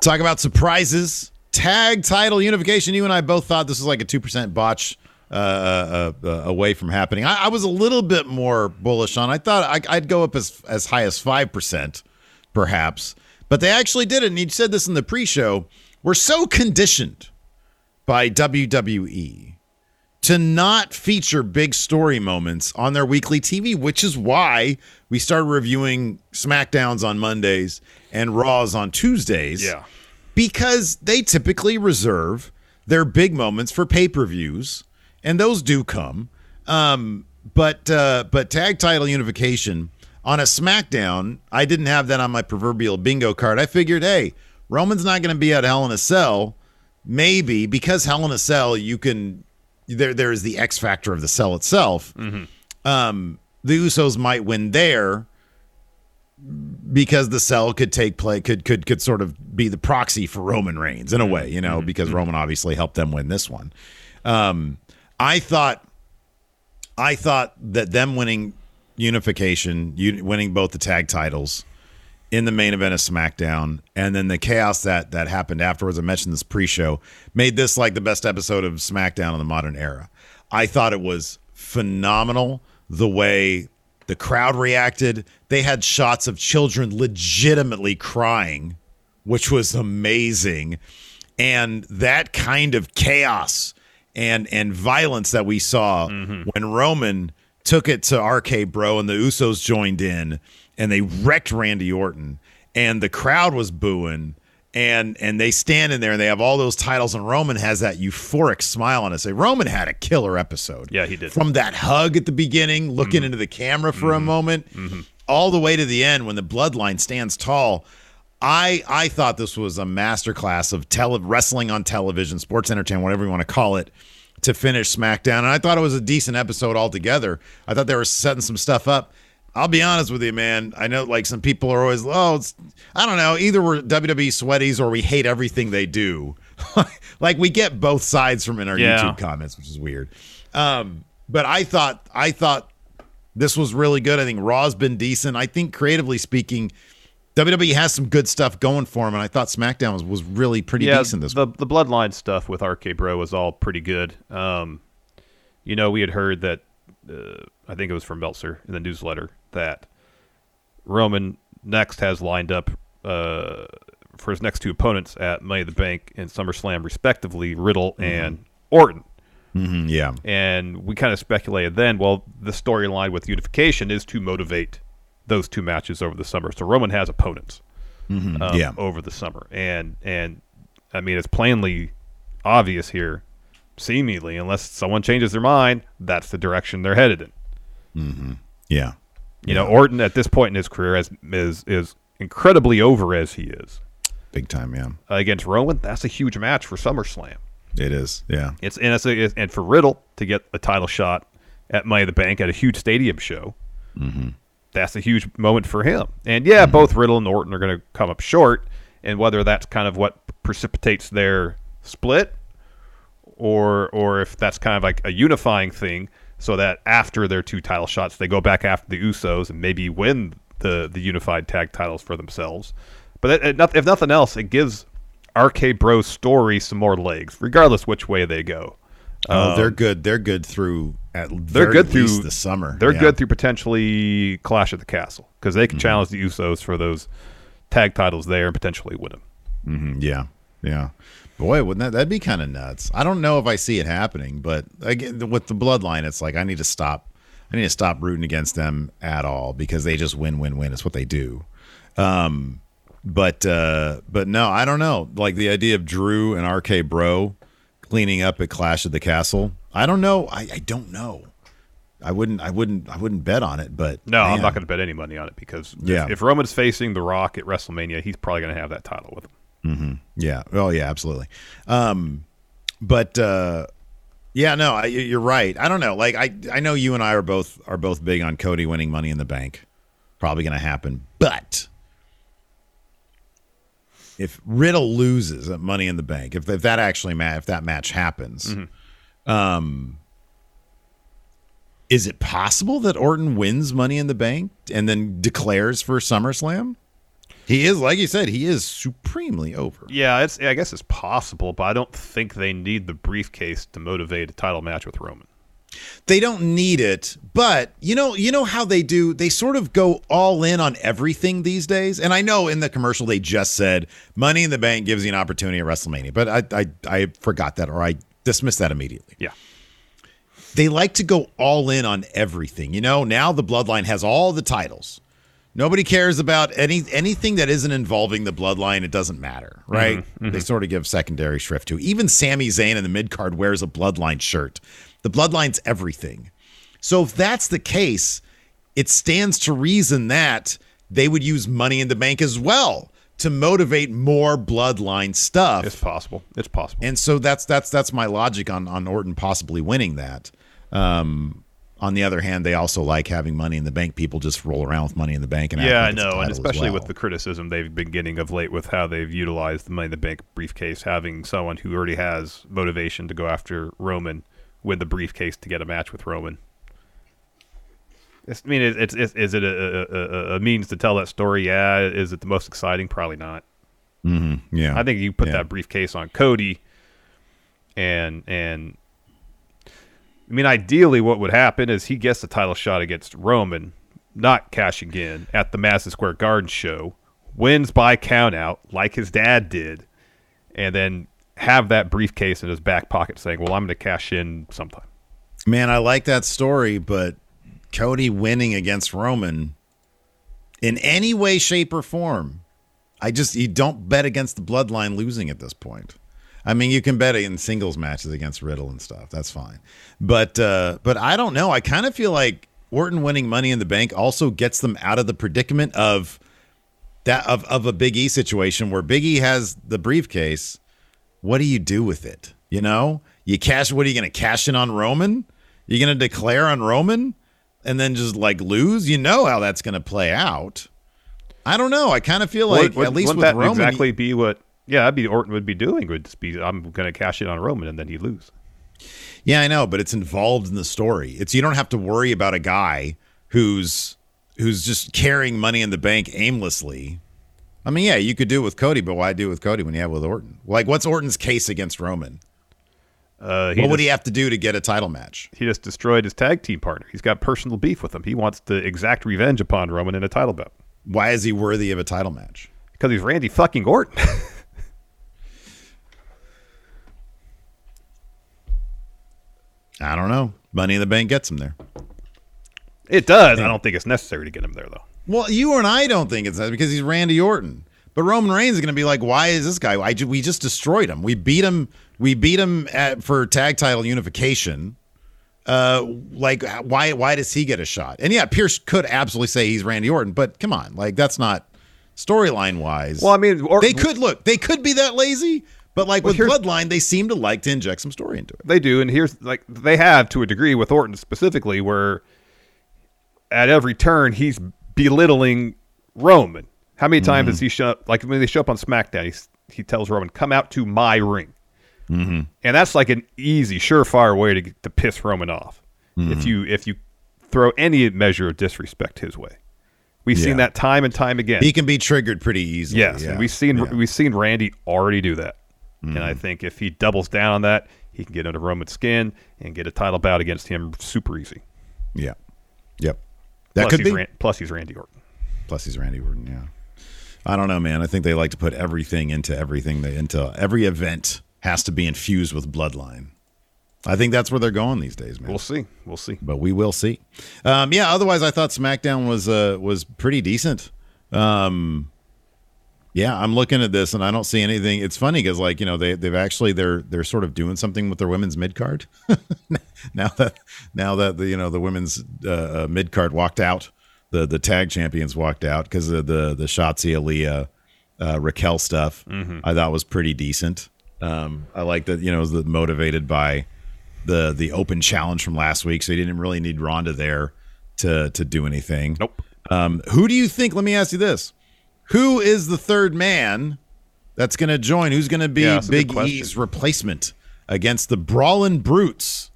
Talk about surprises. Tag title unification. You and I both thought this was like a 2% botch uh, uh, uh, away from happening. I, I, was a little bit more bullish on. I thought I, would go up as as high as five percent, perhaps, but they actually did it. And he said this in the pre-show. We're so conditioned by WWE to not feature big story moments on their weekly TV, which is why we started reviewing SmackDowns on Mondays and Raws on Tuesdays. Yeah. Because they typically reserve their big moments for pay per views, and those do come. Um, but uh, but tag title unification on a SmackDown, I didn't have that on my proverbial bingo card. I figured, hey, Roman's not going to be at Hell in a Cell. Maybe because Hell in a Cell, you can there there is the X factor of the cell itself. Mm-hmm. Um, the Usos might win there because the cell could take play could could could sort of be the proxy for Roman Reigns in a way, you know, mm-hmm. because Roman obviously helped them win this one. Um, I thought I thought that them winning unification, winning both the tag titles in the main event of SmackDown, and then the chaos that that happened afterwards. I mentioned this pre-show made this like the best episode of SmackDown in the modern era. I thought it was phenomenal the way the crowd reacted. They had shots of children legitimately crying, which was amazing, and that kind of chaos and and violence that we saw mm-hmm. when Roman took it to RK Bro and the Usos joined in and they wrecked Randy Orton, and the crowd was booing. And and they stand in there and they have all those titles, and Roman has that euphoric smile on his face. Roman had a killer episode. Yeah, he did. From that hug at the beginning, looking mm-hmm. into the camera for mm-hmm. a moment, mm-hmm. all the way to the end when the bloodline stands tall. I I thought this was a masterclass of tele- wrestling on television, sports entertainment, whatever you want to call it, to finish SmackDown. And I thought it was a decent episode altogether. I thought they were setting some stuff up. I'll be honest with you, man. I know like some people are always, oh, it's, I don't know. Either we're WWE sweaties or we hate everything they do. like we get both sides from in our yeah. YouTube comments, which is weird. Um, but I thought, I thought this was really good. I think Raw's been decent. I think creatively speaking, WWE has some good stuff going for them, and I thought SmackDown was, was really pretty yeah, decent this the, week. The Bloodline stuff with RK Bro was all pretty good. Um, you know, we had heard that uh, I think it was from Meltzer in the newsletter that Roman next has lined up uh, for his next two opponents at Money the Bank and SummerSlam, respectively, Riddle mm-hmm. and Orton. Mm-hmm, yeah. And we kind of speculated then, well, the storyline with unification is to motivate those two matches over the summer. So Roman has opponents mm-hmm, um, yeah. over the summer. And, and I mean, it's plainly obvious here, seemingly, unless someone changes their mind, that's the direction they're headed in. Mm-hmm. Yeah. You know, Orton at this point in his career is is is incredibly over as he is. Big time, yeah. Uh, against Roman, that's a huge match for SummerSlam. It is, yeah. It's and it's, a, and for Riddle to get a title shot at Money in the Bank at a huge stadium show. Mm-hmm. That's a huge moment for him. And yeah, mm-hmm. both Riddle and Orton are going to come up short, and whether that's kind of what precipitates their split, or or if that's kind of like a unifying thing so that after their two title shots, they go back after the Usos and maybe win the the unified tag titles for themselves. But it, it, if nothing else, it gives RK Bros story some more legs, regardless which way they go. Oh, um, they're good. They're good through at they're good through the summer. They're yeah. good through potentially Clash at the Castle because they can mm-hmm. challenge the Usos for those tag titles there and potentially win them. Mm-hmm. Yeah, yeah. Boy, wouldn't that that'd be kind of nuts? I don't know if I see it happening, but again, with the bloodline, it's like I need to stop. I need to stop rooting against them at all because they just win, win, win. It's what they do. Um, but uh, but no, I don't know. Like the idea of Drew and RK Bro cleaning up at Clash of the Castle. I don't know. I, I don't know. I wouldn't. I wouldn't. I wouldn't bet on it. But no, man. I'm not going to bet any money on it because yeah. if, if Roman's facing The Rock at WrestleMania, he's probably going to have that title with him. Mm-hmm. Yeah. Oh, yeah. Absolutely. Um, but uh, yeah, no, I, you're right. I don't know. Like, I I know you and I are both are both big on Cody winning Money in the Bank. Probably going to happen, but if Riddle loses at Money in the Bank, if, if that actually ma- if that match happens, mm-hmm. um, is it possible that Orton wins Money in the Bank and then declares for SummerSlam? He is, like you said, he is supremely over. Yeah, it's. I guess it's possible, but I don't think they need the briefcase to motivate a title match with Roman. They don't need it, but you know, you know how they do. They sort of go all in on everything these days. And I know in the commercial they just said Money in the Bank gives you an opportunity at WrestleMania, but I I, I forgot that or I dismissed that immediately. Yeah. They like to go all in on everything. You know, now the Bloodline has all the titles. Nobody cares about any anything that isn't involving the bloodline. It doesn't matter, right? Mm-hmm, They sort of give secondary shrift to. Even Sami Zayn in the mid card wears a bloodline shirt. The bloodline's everything. So if that's the case, it stands to reason that they would use Money in the Bank as well to motivate more bloodline stuff. It's possible. It's possible. And so that's that's that's my logic on on Orton possibly winning that. Um, on the other hand, they also like having Money in the Bank. People just roll around with Money in the Bank and yeah, I know, and especially well. with the criticism they've been getting of late with how they've utilized the Money in the Bank briefcase, having someone who already has motivation to go after Roman win the briefcase to get a match with Roman. It's, I mean, it's, it's is it a, a, a means to tell that story? Yeah. Is it the most exciting? Probably not. Mm-hmm. Yeah, I think you put Yeah. that briefcase on Cody, and and I mean, ideally, what would happen is he gets the title shot against Roman, not cashing in at the Madison Square Garden show, wins by countout like his dad did, and then have that briefcase in his back pocket saying, "Well, I'm going to cash in sometime." Man, I like that story, but Cody winning against Roman in any way, shape, or form, I just you don't bet against the bloodline losing at this point. I mean, you can bet it in singles matches against Riddle and stuff. That's fine, but uh, but I don't know. I kind of feel like Orton winning Money in the Bank also gets them out of the predicament of that of of a Big E situation where Big E has the briefcase. What do you do with it? You know, you cash. What are you going to cash in on Roman? You're going to declare on Roman and then just like lose? You know how that's going to play out. I don't know. I kind of feel like Would- at least with that Roman, exactly be what? Yeah, that'd be Orton would be doing. Would just be, I'm going to cash in on Roman, and then he'd lose. Yeah, I know, but it's involved in the story. It's you don't have to worry about a guy who's who's just carrying money in the bank aimlessly. I mean, yeah, you could do it with Cody, but why do it with Cody when you have it with Orton? Like, what's Orton's case against Roman? Uh, what would he have to do to get a title match? He just destroyed his tag team partner. He's got personal beef with him. He wants to exact revenge upon Roman in a title bout Why is he worthy of a title match? because he's Randy fucking Orton. I don't know. Money in the Bank gets him there. it does. I don't think it's necessary to get him there though. Well, you and I don't think it's necessary because he's Randy Orton. But Roman Reigns is going to be like, why is this guy? I we just destroyed him. We beat him. We beat him at, for tag title unification. Uh, like why? Why does he get a shot? And yeah, Pearce could absolutely say he's Randy Orton, but come on, like that's not storyline wise. Well, I mean, or- they could look. They could be that lazy, but like Well, with Bloodline, they seem to like to inject some story into it. They do, and here's like they have to a degree with Orton specifically, where at every turn he's belittling Roman. How many times Mm-hmm. does he show up? Like when they show up on SmackDown, he's, he tells Roman, "Come out to my ring," Mm-hmm. and that's like an easy, surefire way to get- to piss Roman off. Mm-hmm. If you if you throw any measure of disrespect his way, we've Yeah. seen that time and time again. He can be triggered pretty easily. Yes, yeah. and we've seen Yeah. We've seen Randy already do that, and I think if he doubles down on that, he can get under Roman's skin and get a title bout against him super easy. Yeah. Yep. That plus could be. Ran- plus he's Randy Orton. Plus he's Randy Orton. Yeah. I don't know, man. I think they like to put everything into everything. They, into every event has to be infused with bloodline. I think that's where they're going these days, man. We'll see. We'll see. but we will see. Um, yeah. Otherwise, I thought SmackDown was uh, was pretty decent. Um, yeah, I'm looking at this and I don't see anything. It's funny because like you know they they've actually they're they're sort of doing something with their women's mid card now that now that the you know the women's uh, uh, mid card walked out, the the tag champions walked out because of the the Shotzi Aaliyah uh, Raquel stuff. I thought was pretty decent. Um, I like that you know was the, motivated by the the open challenge from last week, so you didn't really need Ronda there to to do anything. Nope. Um, who do you think? Let me ask you this: Who is the third man that's going to join? Who's going to be Yeah, that's a good Big. E's replacement against the Brawlin' Brutes,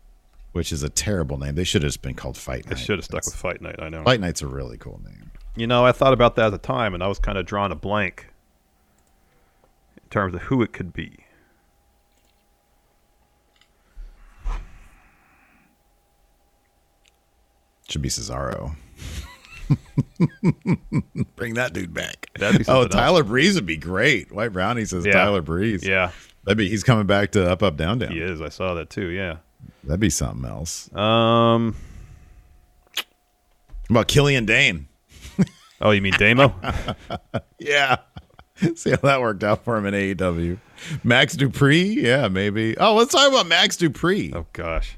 which is a terrible name. They should have just been called Fight Night. They should have stuck That's- with Fight Night. I know. Fight Night's a really cool name. You know, I thought about that at the time, and I was kind of drawing a blank in terms of who it could be. Should be Cesaro. Bring that dude back. That'd be oh, Tyler Breeze would be great. White Brownie says Yeah. Tyler Breeze. Yeah, That'd be he's coming back to up up down down. he is. I saw that too. Yeah. That'd be something else. Um. What about Killian Dain? Oh, you mean Damo? Yeah. See how that worked out for him in AEW. Max Dupree? Yeah, maybe. Oh, let's talk about Max Dupree. oh gosh.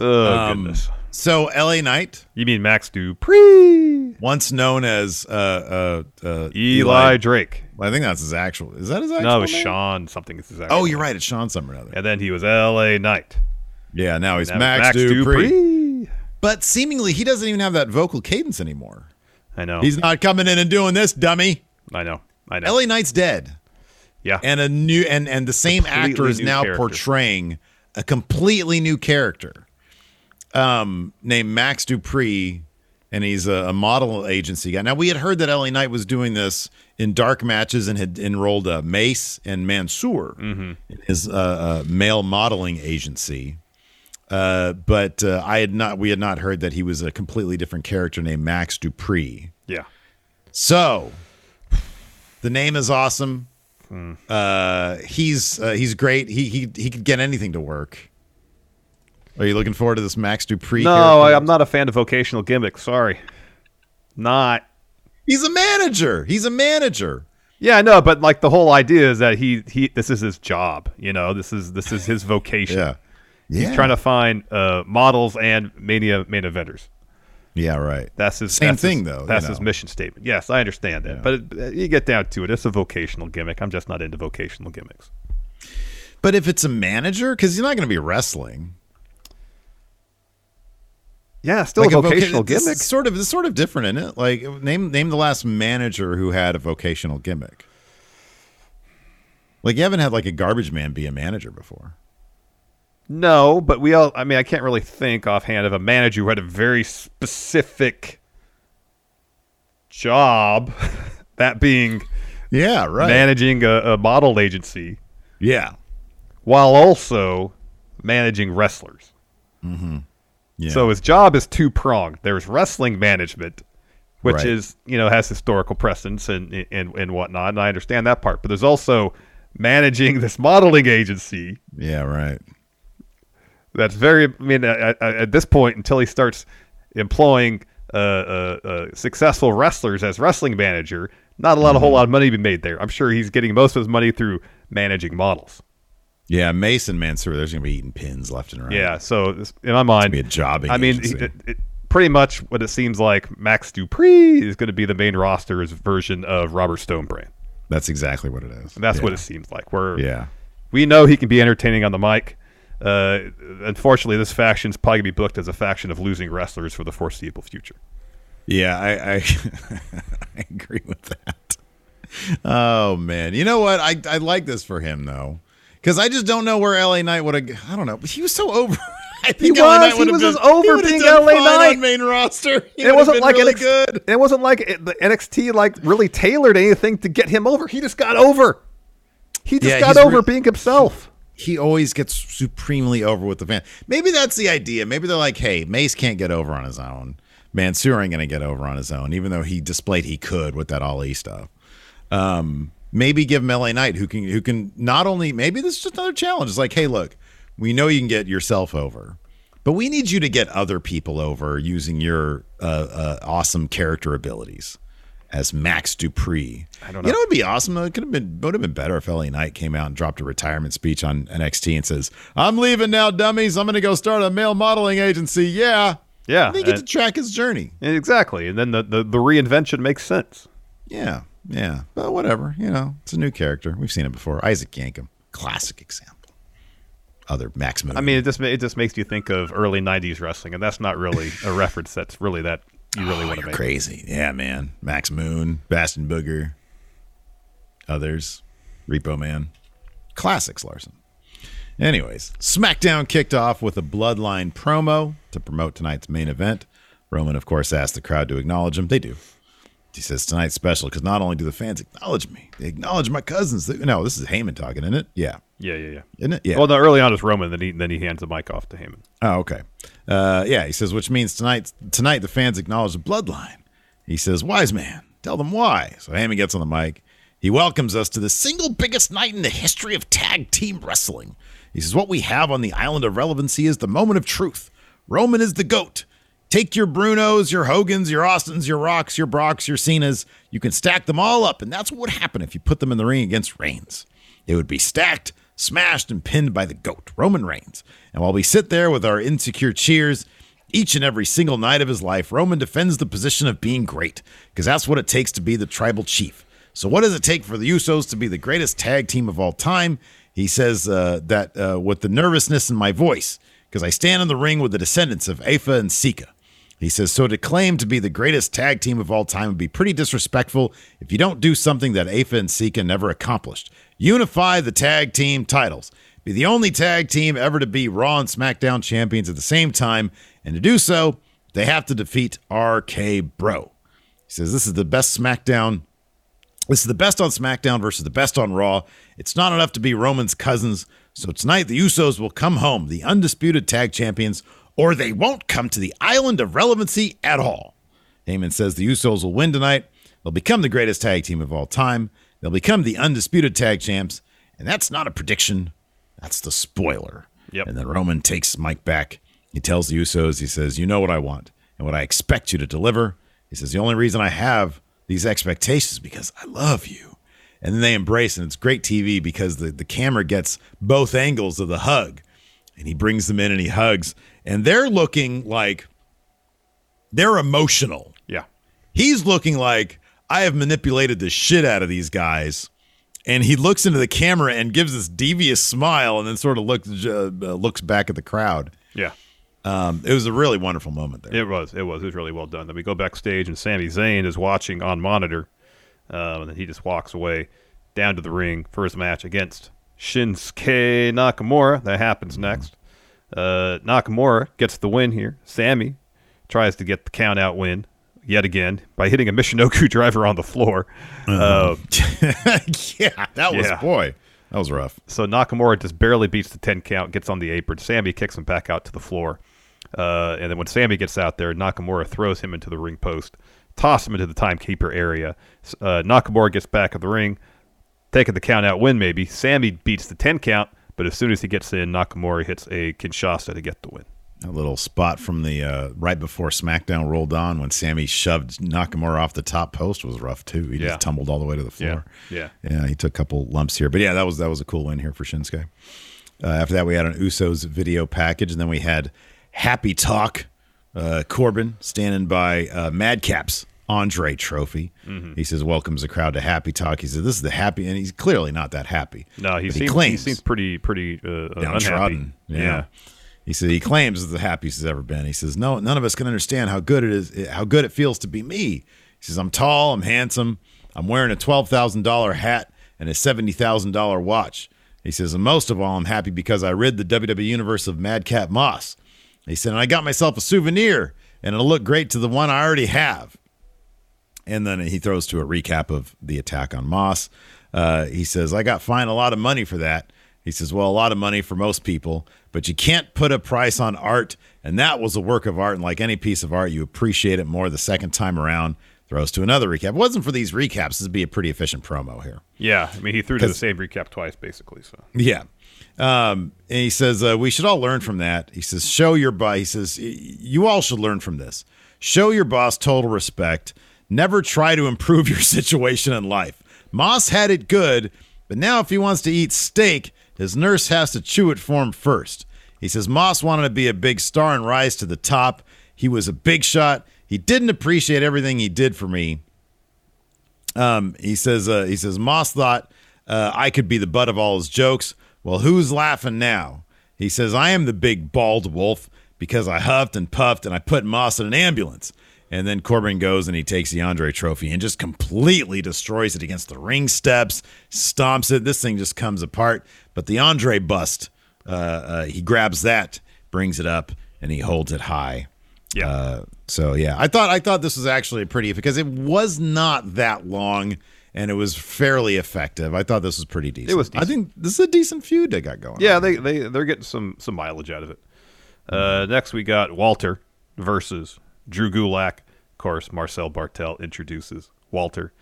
Oh Um, goodness. So LA Knight, You mean Max Dupree? once known as uh uh, uh Eli, Drake. I think that's his actual. Is that his actual? No, it was name? Sean something. Is his actual Oh, you're name. right. It's Sean something or other. And then he was L.A. Knight. Yeah, now he's Now Max, it's Dupree. But seemingly he doesn't even have that vocal cadence anymore. I know. He's not coming in and doing this, dummy. I know. I know. LA Knight's dead. yeah. And a new and and the same Completely actor is now character. portraying a completely new character. Um named Max Dupree and he's a, a model agency guy. Now we had heard that LA Knight was doing this in dark matches and had enrolled uh, Mace and Mansoor Mm-hmm. in his uh, uh, male modeling agency. Uh, but uh, I had not. We had not heard that he was a completely different character named Max Dupree. yeah. So, the name is awesome. Uh, he's uh, he's great. He he he could get anything to work. Are you looking forward to this Max Dupree? No. I, I'm not a fan of vocational gimmicks. Sorry. Not. He's a manager. He's a manager. Yeah, I know, but like the whole idea is that he he this is his job. You know, this is this is his vocation. Yeah. He's trying to find uh, models and mania main eventers. Yeah. Right. That's his Same that's thing, his- though, you That's his mission statement. Yes, I understand that, but it, uh, you get down to it, it's a vocational gimmick. I'm just not into vocational gimmicks. But if it's a manager, because you're not going to be wrestling. Yeah, still Like a voca- vocational it's gimmick. Sort of. It's sort of different, isn't it? Like name name the last manager who had a vocational gimmick. Like you haven't had like a garbage man be a manager before. No, but we all. I mean, I can't really think offhand of a manager who had a very specific job, that being Yeah. Right. managing a, a model agency Yeah. while also managing wrestlers. Mm-hmm. Yeah. So his job is two pronged. There's wrestling management, which Right. is you know has historical precedence and, and and whatnot, and I understand that part. But there's also managing this modeling agency yeah. Right. that's very. I mean, at, this point, until he starts employing uh, uh, uh, successful wrestlers as wrestling manager, not a lot, a whole lot of money to be made there. I'm sure he's getting most of his money through managing models. Yeah. Mason Mansoor, there's going to be eating pins left and right. Yeah, so in my mind, be a jobbing I mean, it, it, pretty much what it seems like Max Dupree is going to be the main roster's version of Robert Stonebrand. That's exactly what it is. And that's yeah. what it seems like. Where Yeah. we know he can be entertaining on the mic. Uh, unfortunately, this faction's probably going to be booked as a faction of losing wrestlers for the foreseeable future. Yeah, I I, I agree with that. Oh man, you know what? I I like this for him though, because I just don't know where LA Knight would have. I don't know, he was so over. I think He LA was, he was been, as over being LA Knight. on main roster. He it wasn't like really NXT, good. It wasn't like the NXT like really tailored anything to get him over. He just got over. He just Yeah, got over re- being himself. He always gets supremely over with the fan. Maybe that's the idea. Maybe they're like, hey, Mace can't get over on his own. Mansoor ain't gonna get over on his own, even though he displayed he could with that Ali stuff. Um, maybe give him LA Knight who can who can not only maybe this is just another challenge. It's like, hey, look, we know you can get yourself over, but we need you to get other people over using your uh, uh, awesome character abilities as Max Dupree. I don't know. You know. it'd be awesome. It could have been would have been better if LA Knight came out and dropped a retirement speech on NXT and says, "I'm leaving now, dummies. I'm going to go start a male modeling agency." Yeah, Yeah, I think you get and- to track his journey. exactly. And then the, the, the reinvention makes sense. Yeah, yeah. But whatever, you know, it's a new character. We've seen it before. Isaac Yankem, classic example. Other Max Moon. I mean, it just it just makes you think of early '90s wrestling, and that's not really a reference that's really that you really oh, want to make. crazy. Yeah, man. Max Moon, Bastion Booger, others, Repo Man, classics. Larson. Anyways, SmackDown kicked off with a Bloodline promo to promote tonight's main event. Roman, of course, asks the crowd to acknowledge him. They do. He says tonight's special because not only do the fans acknowledge me, they acknowledge my cousins. They- no, this is Heyman talking, isn't it? Yeah, Yeah, yeah, yeah. isn't it? Yeah. Well, no, early on it's Roman, then he then he hands the mic off to Heyman. Oh, okay. Uh, yeah, he says, which means tonight, tonight the fans acknowledge the bloodline. He says, wise man, tell them why. So Heyman gets on the mic. He welcomes us to the single biggest night in the history of tag team wrestling. He says, what we have on the island of relevancy is the moment of truth. Roman is the GOAT. Take your Brunos, your Hogans, your Austins, your Rocks, your Brocks, your Cenas. You can stack them all up, and that's what would happen if you put them in the ring against Reigns. They would be stacked, smashed, and pinned by the GOAT, Roman Reigns. And while we sit there with our insecure cheers, each and every single night of his life, Roman defends the position of being great, because that's what it takes to be the tribal chief. So, what does it take for the Usos to be the greatest tag team of all time? He says uh, that uh, with the nervousness in my voice, because I stand in the ring with the descendants of Afa and Sika. He says, so to claim to be the greatest tag team of all time would be pretty disrespectful if you don't do something that Afa and Sika never accomplished. Unify the tag team titles. Be the only tag team ever to be Raw and SmackDown champions at the same time. And to do so, they have to defeat RK Bro. He says, this is the best SmackDown. This is the best on SmackDown versus the best on Raw. It's not enough to be Roman's cousins. So tonight, the Usos will come home, the undisputed tag champions, or they won't come to the island of relevancy at all. Heyman says the Usos will win tonight. They'll become the greatest tag team of all time. They'll become the undisputed tag champs. And that's not a prediction, that's the spoiler. Yep. And then Roman takes mic back. He tells the Usos, he says, You know what I want and what I expect you to deliver. He says, The only reason I have these expectations is because I love you. And then they embrace, and it's great TV because the, the camera gets both angles of the hug. And he brings them in and he hugs. And they're looking like they're emotional. Yeah. He's looking like I have manipulated the shit out of these guys. And he looks into the camera and gives this devious smile and then sort of looks uh, looks back at the crowd. Yeah. Um, it was a really wonderful moment there. It was. It was. It was really well done. Then we go backstage, and Sami Zayn is watching on monitor, um, and then he just walks away down to the ring for his match against Shinsuke Nakamura. That happens next. Uh, Nakamura gets the win here. Sami tries to get the count out win yet again by hitting a Michinoku driver on the floor. Uh, yeah, that was Yeah. boy, that was rough. so Nakamura just barely beats the 10 count, gets on the apron. Sami kicks him back out to the floor. Uh, and then when Sami gets out there, Nakamura throws him into the ring post, toss him into the timekeeper area. Uh, Nakamura gets back in the ring, taking the count out win maybe. Sami beats the 10 count, but as soon as he gets in, Nakamura hits a Kinshasa to get the win. A little spot from the uh, right before SmackDown rolled on when Sami shoved Nakamura off the top post was rough too. He Yeah. just tumbled all the way to the floor. Yeah. yeah. He took a couple lumps here, but yeah, that was that was a cool win here for Shinsuke. Uh, after that, we had an Usos video package, and then we had Happy Talk. Uh, Corbin standing by uh, Madcap's Andre Trophy. Mm-hmm. He says, "Welcomes the crowd to Happy Talk." He says, "This is the happy," and he's clearly not that happy. No, he seems, he, claims seems pretty pretty uh, unhappy. downtrodden. Yeah. He said he claims it's the happiest he's ever been. He says, "No, none of us can understand how good it is, how good it feels to be me." He says, "I'm tall, I'm handsome, I'm wearing a twelve thousand dollar hat and a seventy thousand dollar watch." He says, "And most of all, I'm happy because I rid the WWE universe of Madcap Moss." He said, "And I got myself a souvenir, and it'll look great to the one I already have." And then he throws to a recap of the attack on Moss. Uh, he says, I got fined a lot of money for that. He says, Well, a lot of money for most people, but you can't put a price on art. And that was a work of art. And like any piece of art, you appreciate it more the second time around. Throws to another recap. It wasn't for these recaps, this would be a pretty efficient promo here. Yeah, I mean, he threw to the same recap twice, basically. So Yeah. Um, and he says, uh, we should all learn from that. He says, show your boss. He says, you all should learn from this. Show your boss total respect. Never try to improve your situation in life. Moss had it good, but now if he wants to eat steak, his nurse has to chew it for him first. He says, Moss wanted to be a big star and rise to the top. He was a big shot. He didn't appreciate everything he did for me. Um, he says, uh, he says, Moss thought uh, I could be the butt of all his jokes. Well, who's laughing now? He says, I am the big bald wolf because I huffed and puffed and I put Moss in an ambulance. And then Corbin goes and he takes the Andre trophy and just completely destroys it against the ring steps, stomps it. This thing just comes apart. But the Andre bust, uh, uh, he grabs that, brings it up, and he holds it high. Yeah. Uh, so yeah, I thought I thought this was actually pretty because it was not that long and it was fairly effective. I thought this was pretty decent. It was I think this is a decent feud they got going. Yeah, on. they they they're getting some some mileage out of it. Uh, next, we got Walter versus Drew Gulak. Of course, Marcel Barthel introduces Walter.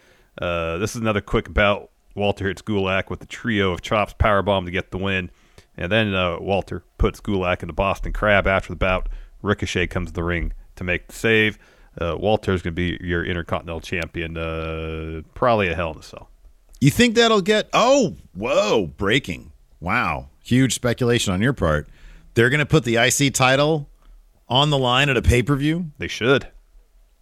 Uh, this is another quick bout. Walter hits Gulak with the trio of chops, powerbomb to get the win, and then uh, Walter puts Gulak in the Boston Crab after the bout. Ricochet comes to the ring to make the save. Uh, Walter's going to be your Intercontinental Champion, uh, probably a Hell in a Cell. You think that'll get? Oh, whoa! Breaking! Wow! Huge speculation on your part. They're going to put the IC title on the line at a pay per view. They should.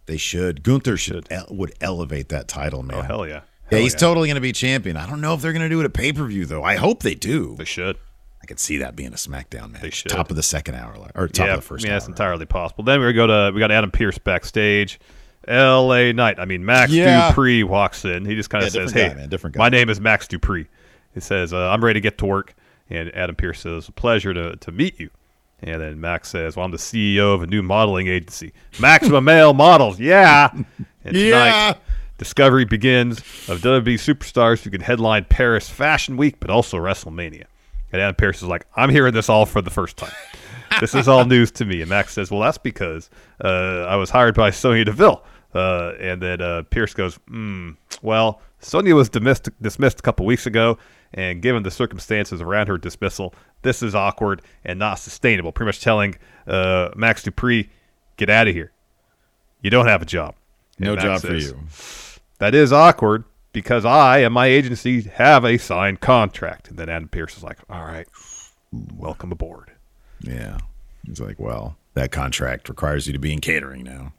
They should. Gunther should would elevate that title, man. Oh hell yeah! yeah, Hell he's totally going to be champion. I don't know if they're going to do it at pay per view though. I hope they do. They should. I could see that being a SmackDown match. They should. Top of the second hour, or top yeah, of the first mean, hour. that's entirely possible. Then we go to we got Adam Pearce backstage. L.A. Knight. I mean, Max Yeah. Dupree walks in. He just kind Yeah, of says, "Hey, guy, man, different guy." my name is Max Dupree." He says, uh, "I'm ready to get to work." And Adam Pearce says, "A pleasure to to meet you." And then Max says, "Well, I'm the CEO of a new modeling agency, Maximum Male Models." Yeah. And tonight, Yeah. Discovery begins of WWE superstars who can headline Paris Fashion Week, but also WrestleMania. And Adam Pearce is like, I'm hearing this all for the first time. this is all news to me. And Max says, Well, that's because uh, I was hired by Sonya Deville. Uh, and then uh, Pearce goes, hmm, Well, Sonya was dismissed, dismissed a couple weeks ago. And given the circumstances around her dismissal, this is awkward and not sustainable. Pretty much telling uh, Max Dupree, Get out of here. You don't have a job. No job for you. that is awkward because I and my agency have a signed contract. And then Adam Pearce is like, all right, welcome aboard. Yeah. He's like, well, that contract requires you to be in catering now.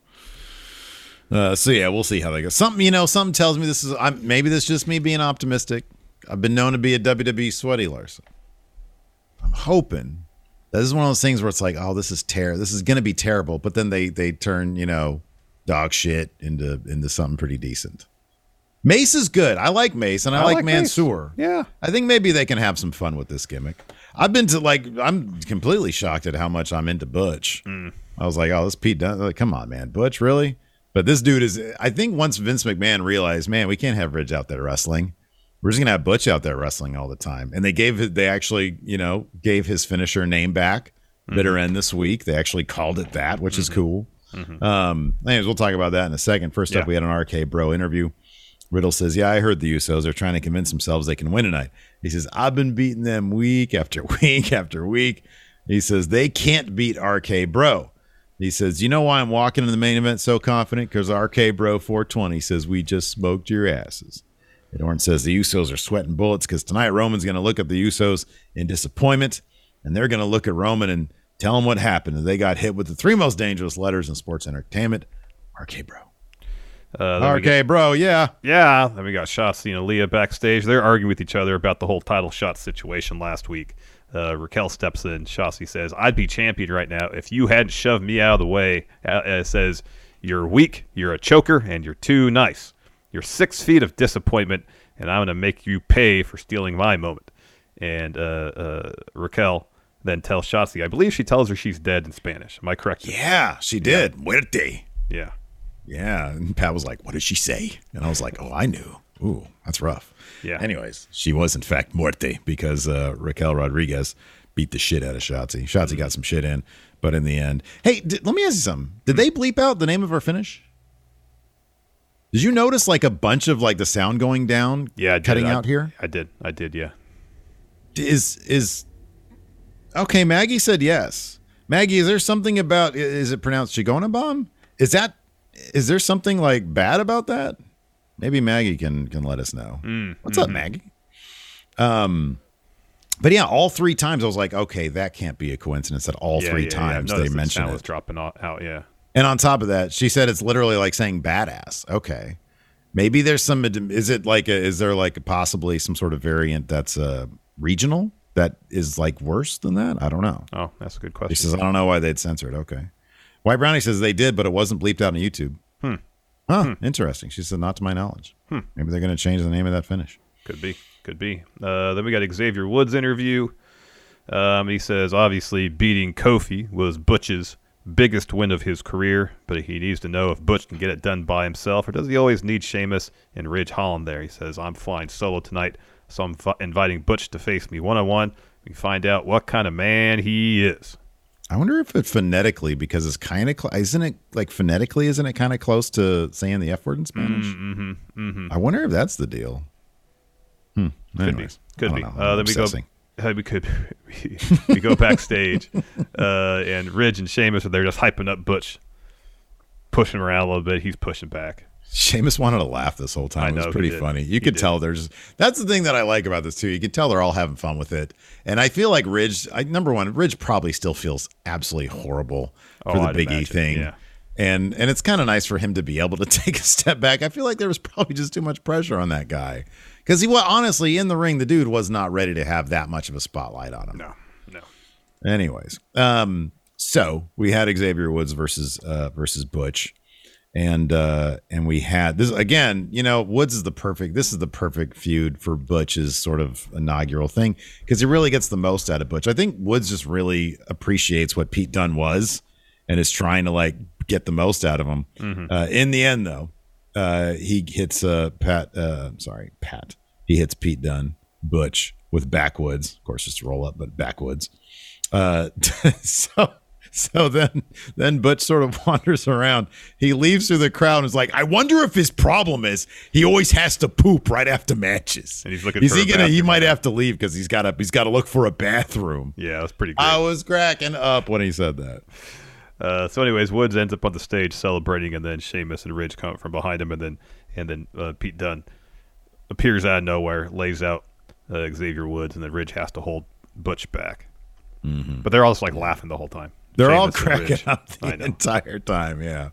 Uh, so yeah, we'll see how they go. Something, you know, something tells me this is. I'm, maybe this is just me being optimistic. I've been known to be a WWE sweaty Larson. I'm hoping that this is one of those things where it's like, oh, this is ter- This is going to be terrible, but then they they turn, you know, dog shit into into something pretty decent. Mace is good. I like Mace, and I, I like, like Mace. Mansoor. Yeah. I think maybe they can have some fun with this gimmick. I've been to like I'm completely shocked at how much I'm into Butch. I was like, oh, this Pete Dunne. Like, come on, man, Butch, really? But this dude is. I think once Vince McMahon realized, man, we can't have Ridge out there wrestling. We're just gonna have Butch out there wrestling all the time. And they gave they actually, you know, gave his finisher name back. Bitter mm-hmm. end this week. They actually called it that, which is mm-hmm. cool. Mm-hmm. Um, anyways, we'll talk about that in a second. First up, we had an RK Bro interview. Riddle says, Yeah, I heard the Usos are trying to convince themselves they can win tonight. He says, I've been beating them week after week after week. He says, They can't beat RK Bro. He says, You know why I'm walking in the main event so confident? Because RK Bro 420 says, We just smoked your asses. And Orton says, The Usos are sweating bullets because tonight Roman's going to look at the Usos in disappointment and they're going to look at Roman and tell him what happened. And they got hit with the three most dangerous letters in sports entertainment RK Bro. Uh, RK get- Bro, yeah. yeah. Then we got Shotzi and Aaliyah backstage. They're arguing with each other about the whole title shot situation last week. Uh, Raquel steps in. Shotzi says, I'd be champion right now if you hadn't shoved me out of the way. Uh, uh, says, You're weak, you're a choker, and you're too nice. You're six feet of disappointment, and I'm going to make you pay for stealing my moment. And uh, uh, Raquel then tells Shotzi, I believe she tells her she's dead in Spanish. Am I correct? Yeah, she did. Muerte. Yeah. Yeah. And Pat was like, What did she say? And I was like, Oh, I knew. Ooh, that's rough. Yeah. Anyways, she was in fact Muerte because uh, Raquel Rodriguez beat the shit out of Shotzi. Shotzi got some shit in, but in the end, hey, did, let me ask you something. Did they bleep out the name of her finish? Did you notice like a bunch of like the sound going down? Yeah, cutting I- out here. I did. I did, yeah. Is is okay? Maggie said yes. Maggie, is there something about? Is it pronounced Chingona bomb? Is that? Is there something like bad about that? Maybe Maggie can can let us know. Mm, What's up, Maggie? Um, but yeah, all three times I was like, okay, that can't be a coincidence. That all Yeah, three yeah, yeah. times Noticed they mentioned it. dropping out, out, yeah. And on top of that, she said it's literally like saying badass. Okay. Maybe there's some is it like a, is there like possibly some sort of variant that's uh regional that is like worse than that? I don't know. Oh, that's a good question. She says I don't know why they'd censor it. Okay. White Brownie says they did, but it wasn't bleeped out on YouTube. Hmm. Huh, interesting. She said not to my knowledge. Hmm. Maybe they're going to change the name of that finish. Could be. Could be. Uh, then we got Xavier Woods interview. Um, he says obviously beating Kofi was Butch's biggest win of his career, but he needs to know if Butch can get it done by himself, or does he always need Sheamus and Ridge Holland there? He says, I'm flying solo tonight, so I'm inviting Butch to face me one on one. We find out what kind of man he is. I wonder if it phonetically, because it's kind of, cl- isn't it like phonetically, isn't it kind of close to saying the F word in Spanish? Mm-hmm, mm-hmm. I wonder if that's the deal. Hmm. Could Anyways, be. Could be. Uh, then we go. obsessing. uh, we could. we go backstage, uh, and Ridge and Sheamus are there just hyping up Butch, pushing around a little bit. He's pushing back. Sheamus wanted to laugh this whole time. I it was know, pretty funny. You He could did. tell there's that's the thing that I like about this too. You can tell they're all having fun with it. And I feel like Ridge I, number one, Ridge probably still feels absolutely horrible for Oh, the I'd Big E thing. yeah. And and it's kind of nice for him to be able to take a step back. I feel like there was probably just too much pressure on that guy. Because he was honestly in the ring, the dude was not ready to have that much of a spotlight on him. No, no. Anyways, um, so we had Xavier Woods versus uh versus Butch, and uh and we had this again. You know, Woods is the perfect. This is the perfect feud for Butch's sort of inaugural thing because he really gets the most out of Butch. I think Woods just really appreciates what Pete Dunne was and is trying to like get the most out of him. Uh, in the end, though, uh, he hits uh Pat. Uh, sorry, Pat. He hits Pete Dunne, Butch with backwoods. Of course, just to roll up, but backwoods. Uh, so so then then Butch sort of wanders around. He leaves through the crowd and is like, I wonder if his problem is he always has to poop right after matches. And he's looking Is he gonna? He might have to leave because he's got to. He's got to look for a bathroom. Yeah, that's pretty good. I was cracking up when he said that. Uh, so, anyways, Woods ends up on the stage celebrating, and then Sheamus and Ridge come from behind him, and then and then uh, Pete Dunne appears out of nowhere, lays out uh, Xavier Woods, and then Ridge has to hold Butch back. Mm-hmm. But they're all just like laughing the whole time. They're all cracking up the entire time. Yeah.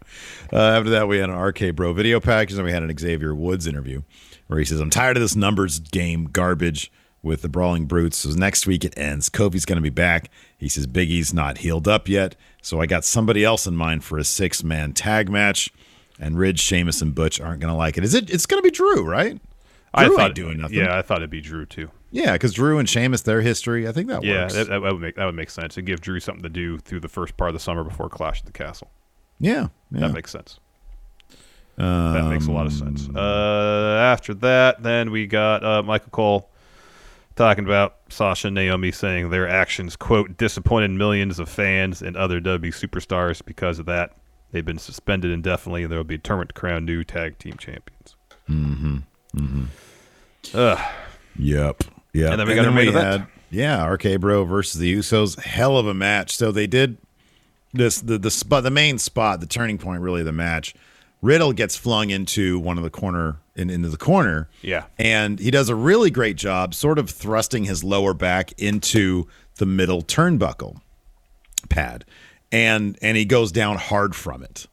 Uh, after that, we had an RK Bro video package, and we had an Xavier Woods interview where he says, "I'm tired of this numbers game garbage with the Brawling Brutes. So next week it ends. Kofi's going to be back. He says Big E's not healed up yet, so I got somebody else in mind for a six man tag match. And Ridge, Sheamus, and Butch aren't going to like it. Is it? It's going to be Drew, right? I thought doing nothing. Yeah, I thought it'd be Drew too. Yeah, because Drew and Sheamus, their history, I think that yeah, works. that, that would make that would make sense. And give Drew something to do through the first part of the summer before Clash at the Castle. yeah, yeah. That makes sense. that makes a lot of sense. Um, Uh, after that, then we got uh, Michael Cole talking about Sasha and Naomi saying their actions, quote, disappointed millions of fans and other W superstars. Because of that, they've been suspended indefinitely, and there will be determined to crown new tag team champions. Mm-hmm. Mm-hmm. Ugh. Yep. Yeah. And then we got a main event. had yeah, RK Bro versus the Usos. Hell of a match. So they did this the the spot the main spot, the turning point really of the match. Riddle gets flung into one of the corner in, into the corner. Yeah. And he does a really great job sort of thrusting his lower back into the middle turnbuckle pad. And and he goes down hard from it.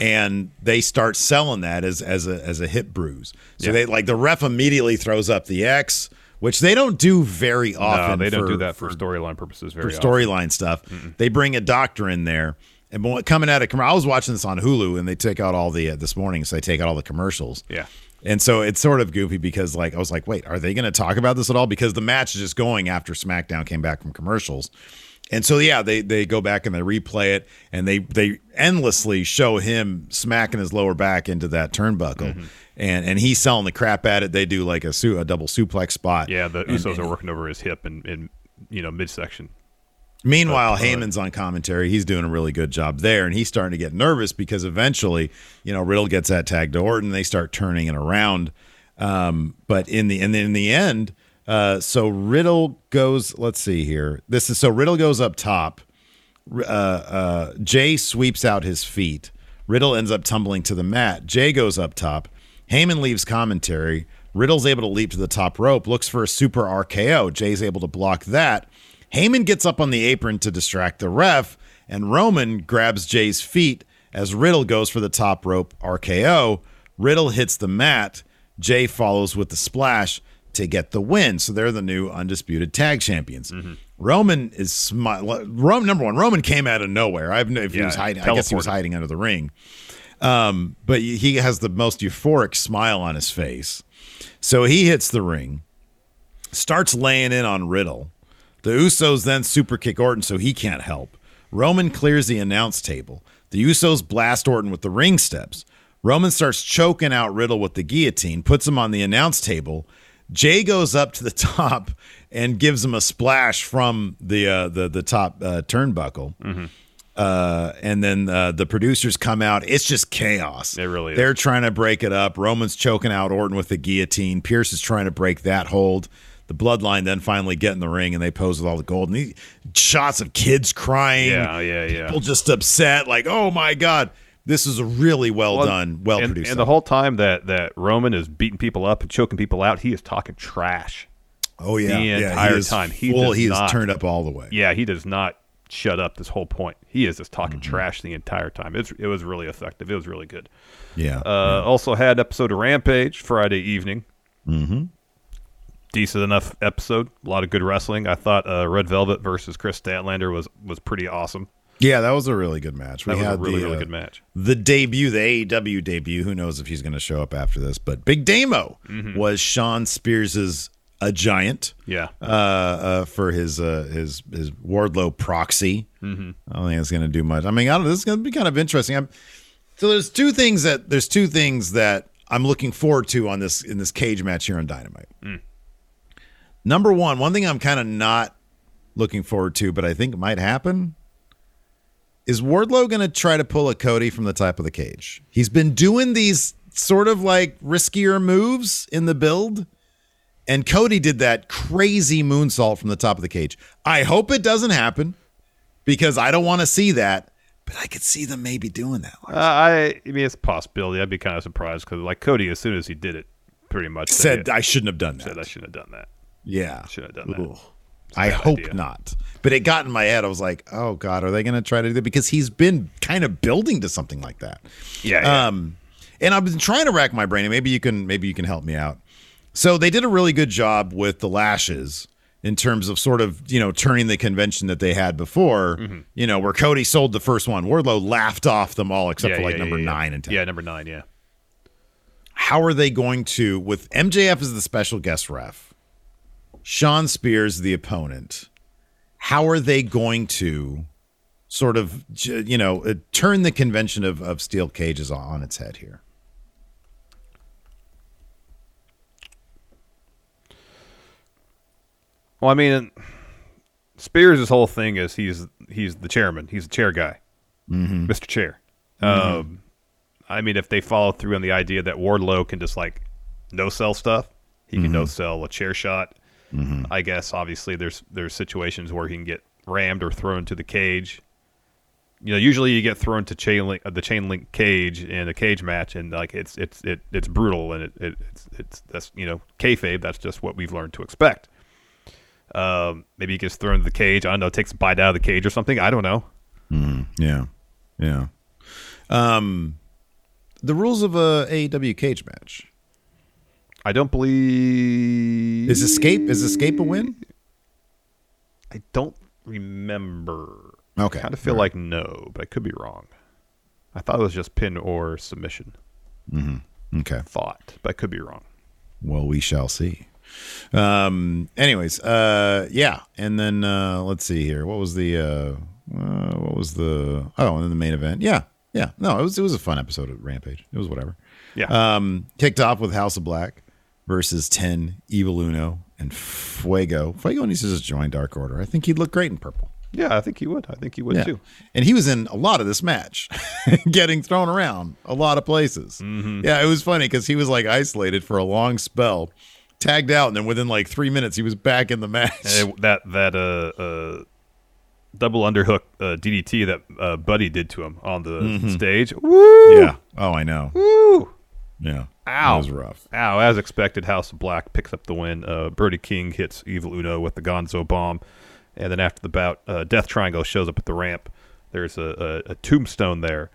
And they start selling that as as a as a hip bruise. So Yeah. they like the ref immediately throws up the X, which they don't do very often. no, they don't do that for, storyline purposes very for storyline stuff. They bring a doctor in there, and coming out of commer- I was watching this on Hulu, and they take out all the uh, this morning, so they take out all the commercials. Yeah. And so it's sort of goofy because like I was like, wait, are they going to talk about this at all? Because the match is just going after SmackDown came back from commercials. And so yeah, they they go back and they replay it and they they endlessly show him smacking his lower back into that turnbuckle. Mm-hmm. And and he's selling the crap at it. They do like a su- a double suplex spot. Yeah, the Usos and- are working over his hip and, and you know midsection. Meanwhile, uh, Heyman's on commentary. He's doing a really good job there, and he's starting to get nervous because eventually, you know, Riddle gets that tag to Orton. They start turning it around. Um, but in the and then in the end, uh, so Riddle goes. Let's see here. This is so Riddle goes up top. Uh, uh, Jay sweeps out his feet. Riddle ends up tumbling to the mat. Jay goes up top. Heyman leaves commentary. Riddle's able to leap to the top rope, looks for a super RKO. Jay's able to block that. Heyman gets up on the apron to distract the ref, and Roman grabs Jay's feet as Riddle goes for the top rope RKO. Riddle hits the mat. Jay follows with the splash to get the win. So they're the new undisputed tag champions. Roman is smi- Roman number one. Roman came out of nowhere. I have no if he was hiding. I guess he was hiding under the ring. Um, but he has the most euphoric smile on his face. So he hits the ring, starts laying in on Riddle. The Usos then super kick Orton, so he can't help. Roman clears the announce table. The Usos blast Orton with the ring steps. Roman starts choking out Riddle with the guillotine, puts him on the announce table. Jay goes up to the top and gives him a splash from the uh, the the top uh, turnbuckle. Uh, and then uh, the producers come out. It's just chaos. It really is. They're trying to break it up. Roman's choking out Orton with the guillotine. Pearce is trying to break that hold. The bloodline then finally get in the ring and they pose with all the gold. And these shots of kids crying. Yeah, yeah, yeah. People just upset, like, oh my God. This is a really well, Well, done, well produced. And the whole time that that Roman is beating people up and choking people out, he is talking trash. oh yeah, the yeah, entire he is time. He full, he is not- turned up all the way. Yeah, he does not shut up this whole point. He is just talking Mm-hmm. trash the entire time. It's, it was really effective. It was really good. Yeah, Uh, Also had episode of Rampage Friday evening. Mhm. Decent enough episode. A lot of good wrestling. I thought uh, Red Velvet versus Kris Statlander was was pretty awesome. Yeah, that was a really good match. That was a really the, really uh, good match. the debut, the AEW debut. Who knows if he's going to show up after this? But Big Damo Mm-hmm. was Shawn Spears's a giant. Yeah. uh, uh, for his uh, his his Wardlow proxy. Mm-hmm. I don't think it's going to do much. I mean, I don't. This is going to be kind of interesting. I'm, so there's two things that there's two things that I'm looking forward to on this in this cage match here on Dynamite. Number one, one thing I'm kind of not looking forward to, but I think might happen. Is Wardlow going to try to pull a Cody from the top of the cage? He's been doing these sort of like riskier moves in the build. And Cody did that crazy moonsault from the top of the cage. I hope it doesn't happen because I don't want to see that, but I could see them maybe doing that. Uh, I, I mean, it's a possibility. I'd be kind of surprised because, like Cody, as soon as he did it, pretty much Said I shouldn't have done that. said I shouldn't have done that. Yeah. Should have done that. I hope idea. not. But it got in my head. I was like, oh God, are they going to try to do that? Because he's been kind of building to something like that. Yeah, yeah. Um, and I've been trying to rack my brain, and maybe you can maybe you can help me out. So they did a really good job with the lashes in terms of sort of you know turning the convention that they had before. Mm-hmm. You know where Cody sold the first one, Wardlow laughed off them all except Yeah, for like yeah, number nine and ten. Yeah, number nine. Yeah. How are they going to with MJF as the special guest ref, Shawn Spears the opponent? How are they going to sort of you know uh, turn the convention of of steel cages on, its head here? Well, I mean, Spears' whole thing is he's he's the chairman. He's the chair guy, Mm-hmm. Mr. Chair. Um, I mean, if they follow through on the idea that Wardlow can just like no sell stuff, he can Mm-hmm. no sell a chair shot. I guess obviously there's there's situations where he can get rammed or thrown to the cage. You know, usually you get thrown to chain link, uh, the chain link cage in a cage match, and like it's it's it, it's brutal and it, it it's it's that's you know kayfabe. That's just what we've learned to expect. Um, maybe he gets thrown to the cage. I don't know, takes a bite out of the cage or something. I don't know. Yeah, yeah. Um, the rules of a AEW cage match I don't believe is escape. Is escape a win? I don't remember. Okay, I kind of feel like no, but I could be wrong. I thought it was just pin or submission. Mm-hmm. Okay. Thought, but I could be wrong. Well, we shall see. Um. Anyways, uh, yeah, and then uh, let's see here. What was the uh, uh what was the oh, and then the main event? Yeah, yeah. No, it was it was a fun episode of Rampage. It was whatever. Yeah. Um, kicked off with House of Black versus Ten, Evil Uno, and Fuego. Fuego needs to just join Dark Order. I think he'd look great in purple. yeah, I think he would. I think he would Yeah. too. And he was in a lot of this match, getting thrown around a lot of places. Mm-hmm. Yeah, it was funny because he was like isolated for a long spell, tagged out, and then within like three minutes, he was back in the match. It- that that uh, uh double underhook uh, DDT that uh, Buddy did to him on the stage. Woo! Mm-hmm. yeah. Oh, I know. Woo! Yeah. Ow. It was rough. Ow, as expected, House of Black picks up the win. Uh, Brody King hits Evil Uno with the Gonzo bomb. And then after the bout, uh, Death Triangle shows up at the ramp. There's a, a, a tombstone there.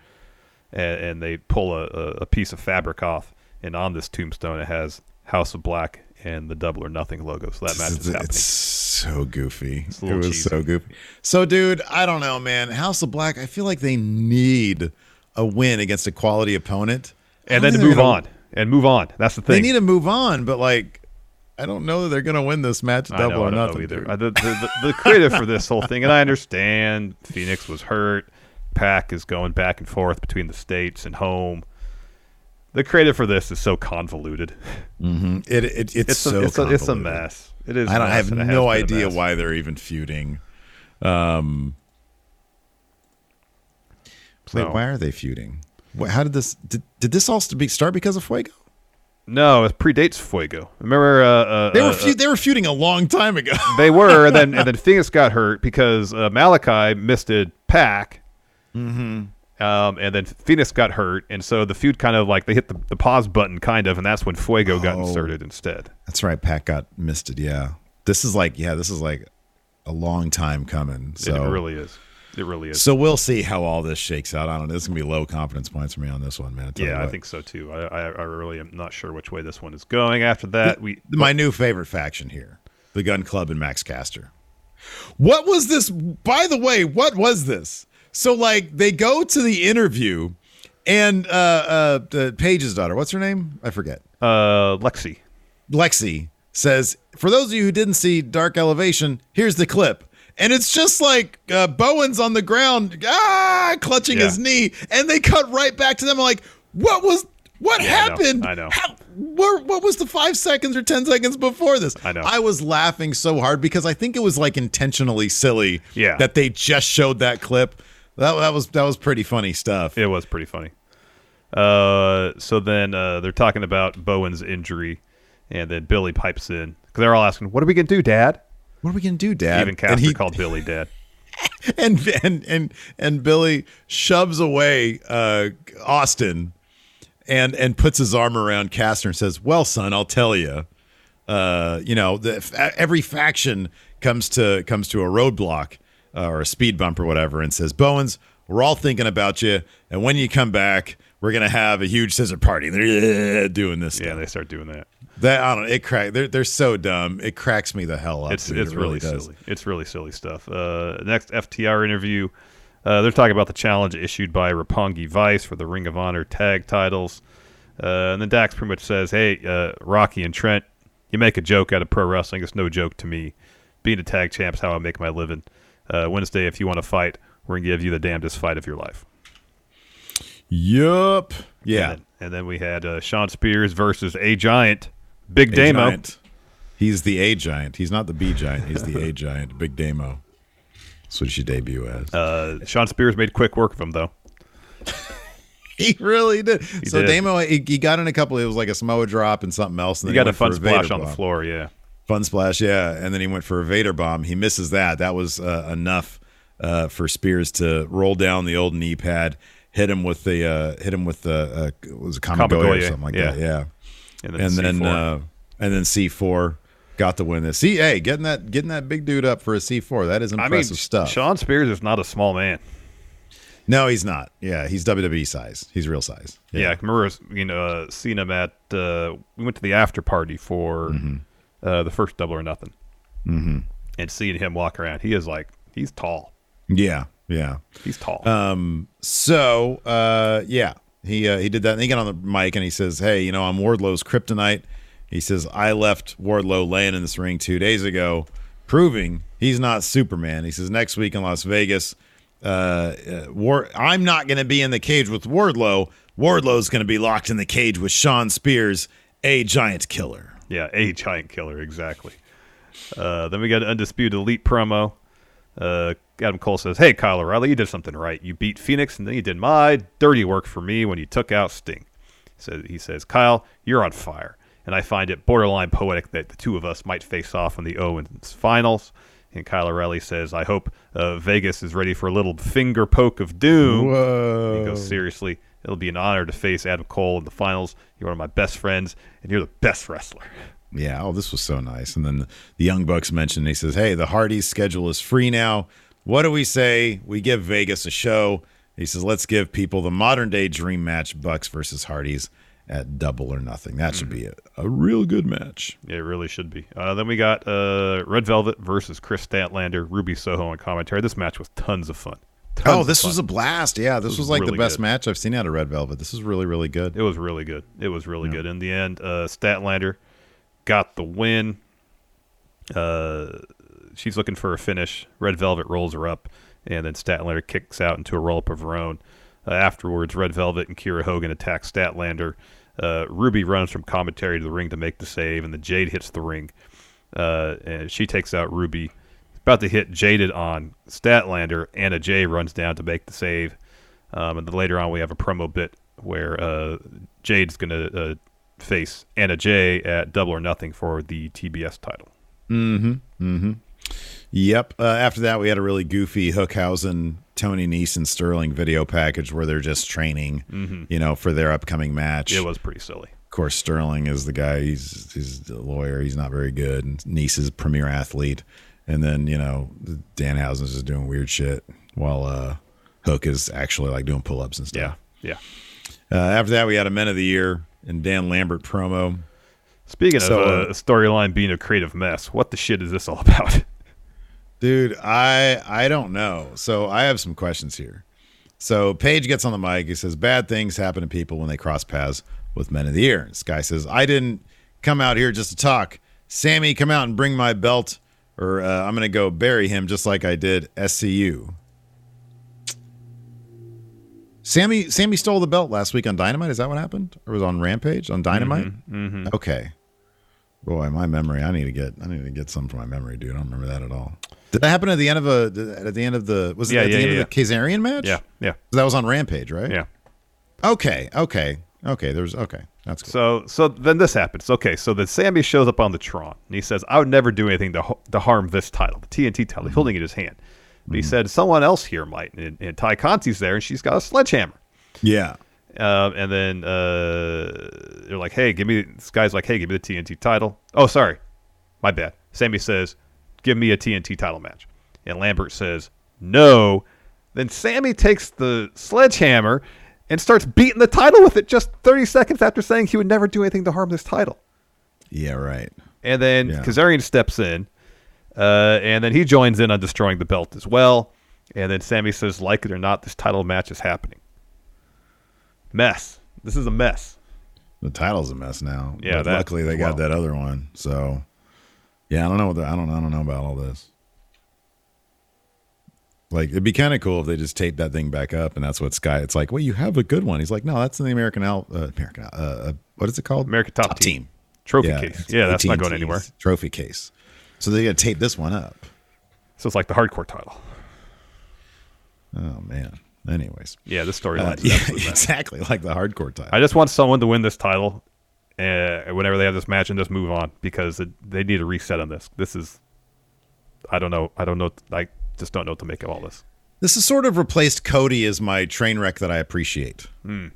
And, and they pull a, a, piece of fabric off. And on this tombstone, it has House of Black and the Double or Nothing logo. So that match is happening. it's so goofy. It was cheesy. so goofy. So, dude, I don't know, man. House of Black, I feel like they need a win against a quality opponent. And then to move they're on. And move on. That's the thing. They need to move on, but like, I don't know that they're going to win this match. I Double know, or I don't know nothing. either. Uh, the, the, the, the creative for this whole thing, and I understand Fenix was hurt. Pac is going back and forth between the states and home. The creative for this is so convoluted. Mhm. It, it it's, It's so a, it's, a, it's a mess. It is. I don't I have and it has no idea why they're even feuding. Um, wait, So- why are they feuding? How did this did, did this all start because of Fuego? No, it predates Fuego. Remember, uh, uh, They were uh, they were feuding a long time ago. they were, and then and then Fenix got hurt because uh, Malachi misted Pac. Mm-hmm. Um, and then Fenix got hurt, and so the feud kind of like they hit the, the pause button, kind of, and that's when Fuego got Oh. inserted instead. That's right. Pat got misted. Yeah, this is like yeah, this is like a long time coming. So it really is. It really is. So we'll see how all this shakes out. I don't know. This is gonna be low confidence points for me on this one, man. I yeah, I think so too. I, I, I really am not sure which way this one is going. After that, we my new favorite faction here, the Gunn Club and Max Caster. What was this? By the way, what was this? So like they go to the interview, and uh, uh, uh Paige's daughter, what's her name? I forget. uh, Lexi. Lexi says, "For those of you who didn't see Dark Elevation, here's the clip." And it's just like uh, Bowen's on the ground, ah, clutching Yeah. his knee, and they cut right back to them. like, what was, what Yeah, I know. happened? I know. How, where, what was the five seconds or ten seconds before this? I know. I was laughing so hard because I think it was like intentionally silly. Yeah. That they just showed that clip. That, that was that was pretty funny stuff. It was pretty funny. Uh, so then uh, they're talking about Bowen's injury, and then Billy pipes in because they're all asking, "What are we gonna do, Dad?" What are we gonna do, Dad? Even And Caster he- called Billy Dad. and and and and Billy shoves away uh, Austin and and puts his arm around Caster and says, "Well, son, I'll tell you. Uh, you know, the, every faction comes to comes to a roadblock uh, or a speed bump or whatever, and says, Bowens, we're all thinking about you, and when you come back, we're gonna have a huge scissor party. They're doing this. Yeah, stuff. they start doing that. That I don't know. It crack. They're they're so dumb. It cracks me the hell up. It's dude. it's It really, does. silly. It's really silly stuff. Uh, next FTR interview, uh, they're talking about the challenge issued by Roppongi Vice for the Ring of Honor tag titles, uh, and then Dax pretty much says, "Hey, uh, Rocky and Trent, you make a joke out of pro wrestling. It's no joke to me. Being a tag champ's how I make my living. Uh, Wednesday, if you want to fight, we're gonna give you the damnedest fight of your life." Yup. Yeah. And then, and then we had uh, Shawn Spears versus A Giant, Big A Damo. He's the A giant. He's not the B giant. He's the A giant. Big Damo. That's what he should debut as. Uh, Shawn Spears made quick work of him though. he really did. so did. Damo, he, he got in a couple. It was like a Samoa drop and something else. And He got a fun splash on the floor. Yeah. Fun splash, yeah. And then he went for a Vader bomb. He misses that. That was uh, enough uh, for Spears to roll down the old knee pad, hit him with the uh, hit him with the uh, was it Kamigoye or something like yeah. that. Yeah. And then and then C4. uh, and then C four got the win. This see, hey, getting that getting that big dude up for a C four. That is I mean, impressive stuff. Shawn Spears is not a small man. No, he's not. Yeah, he's WWE size. He's real size. Yeah, I remember you know uh, seeing him at uh, we went to the after party for Mm-hmm. uh, the first Double or Nothing, mm-hmm. and seeing him walk around, he is like he's tall. Yeah, yeah. He's tall. Um. So, uh, yeah, he uh, he did that. And he got on the mic and he says, "Hey, you know, I'm Wardlow's kryptonite." He says, "I left Wardlow laying in this ring two days ago, proving he's not Superman." He says, "Next week in Las Vegas, uh, uh War- I'm not going to be in the cage with Wardlow. Wardlow's going to be locked in the cage with Shawn Spears, a giant killer." yeah, a giant killer, exactly. Uh, then we got an undisputed elite promo. Uh, Adam Cole says, "Hey, Kyle O'Reilly, you did something right. You beat Fenix, and then you did my dirty work for me when you took out Sting." So he says, "Kyle, you're on fire, and I find it borderline poetic that the two of us might face off in the Owens finals." And Kyle O'Reilly says, "I hope uh, Vegas is ready for a little finger poke of doom." Whoa. He goes, "Seriously, it'll be an honor to face Adam Cole in the finals. You're one of my best friends, and you're the best wrestler." Yeah, oh, this was so nice. And then the, Young Bucks mentioned, he says, Hey, the Hardys schedule is free now. What do we say? We give Vegas a show. He says, Let's give people the modern day dream match Bucks versus Hardys at double or nothing. That should be a, a real good match. It really should be. Uh, then we got uh, Red Velvet versus Kris Statlander, Ruby Soho on commentary. This match was tons of fun. Tons oh, this fun. was a blast. Yeah, this was was, like really the best good. match I've seen out of Red Velvet. This is really, really good. It was really good. It was really good. In the end, uh, Statlander got the win. Uh, she's looking for a finish. Red Velvet rolls her up, and then Statlander kicks out into a roll up of her own. Uh, afterwards, Red Velvet and Kiera Hogan attack Statlander. Uh, Ruby runs from commentary to the ring to make the save, and the Jade hits the ring. Uh, and she takes out Ruby. About to hit Jaded on Statlander. Anna Jay runs down to make the save. Um, and then later on, we have a promo bit where uh, Jade's going to uh, face Anna Jay at Double or Nothing for the TBS title. Mm-hmm. Mm-hmm. Yep. Uh, after that, we had a really goofy Hookhausen, Tony and Sterling video package where they're just training, Mhm. you know, for their upcoming match. It was pretty silly. Of course, Sterling is the guy. He's he's a lawyer. He's not very good. And Nice is a premier athlete. And then you know Danhausen's just doing weird shit while uh, Hook is actually like doing pull ups and stuff. Yeah. Uh, after that, we had a Men of the Year and Dan Lambert promo. Speaking So, of uh, a storyline being a creative mess, what the shit is this all about? Dude, I I don't know. So I have some questions here. So Page gets on the mic. He says bad things happen to people when they cross paths with men of the year. This guy says I didn't come out here just to talk. Sammy, come out and bring my belt, or uh, I'm gonna go bury him just like I did SCU. Sammy Sammy stole the belt last week on Dynamite. Is that what happened? Or was it on Rampage on Dynamite? Mm-hmm. Okay. Boy, my memory. I need to get. I need to get some for my memory, dude. I don't remember that at all. Did that happen at the end of a? At the end of the? Was it Yeah, at yeah, the end yeah, of the Kazarian match? Yeah, yeah. That was on Rampage, right? Yeah. Okay. Okay. Okay. There's okay. That's cool. So so then this happens. Okay, so then Sammy shows up on the Tron and he says, "I would never do anything to to harm this title, the TNT title." He's holding it in his hand. But he said someone else here might, and, and Tay Conti's there, and she's got a sledgehammer. Yeah. Um, and then uh, they're like, "Hey, give me." This guy's like, "Hey, give me the TNT title." Oh, sorry, my bad. Sammy says, "Give me a TNT title match," and Lambert says, "No." Then Sammy takes the sledgehammer and starts beating the title with it just 30 seconds after saying he would never do anything to harm this title. Yeah. Right. And then Yeah. Kazarian steps in, uh, and then he joins in on destroying the belt as well. And then Sammy says, like it or not, this title match is happening. Mess. This is a mess. The title's a mess now. Yeah, But that luckily they got well. that other one. So, yeah, I don't know what the, I don't I don't know about all this. Like it'd be kind of cool if they just taped that thing back up, and that's what Sky. It's like, well, you have a good one. He's like, no, that's in the American Al, uh, American, uh, uh, what is it called? American Top, Team. Trophy case. Yeah, that's not going anywhere. Trophy case. So they got to tape this one up. So it's like the hardcore title. Oh man. Anyways, Yeah, this Uh, storyline. yeah, exactly like the hardcore title. I just want someone to win this title uh, whenever they have this match and just move on because it, they need a reset on this. This is, I don't know. I don't know. I just don't know what to make of all this. This has sort of replaced Cody as my train wreck that I appreciate. Hmm.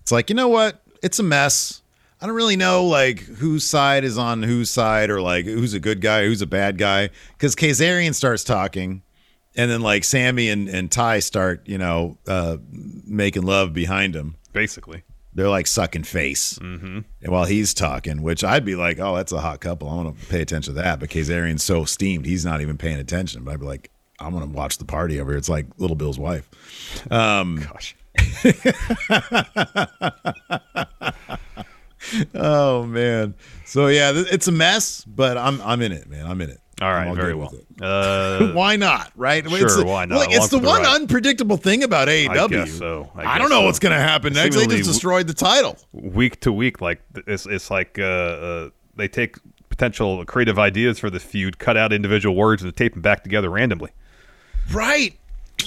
It's like, you know what? It's a mess. I don't really know like whose side is on whose side or like who's a good guy, who's a bad guy. Because Kazarian starts talking, and then like Sammy and, and Tay start, you know, uh, making love behind him. Basically, They're like sucking face. Mm-hmm. And while he's talking, which I'd be like, oh, that's a hot couple. I want to pay attention to that. But Kazarian's so steamed, he's not even paying attention. But I'd be like, I'm going to watch the party over here. It's like Little Bill's wife. Um, gosh. oh man. So yeah, it's a mess, but I'm I'm in it, man. I'm in it. All right, all very well. with it. Uh, why not? Right? Sure, it's the, why not? Look, it's the the one unpredictable thing about AEW. guess so. I I, don't know so. what's going to happen next. They just destroyed the title. week to week, like it's it's like uh, uh, they take potential creative ideas for the feud, cut out individual words, and tape them back together randomly. Right.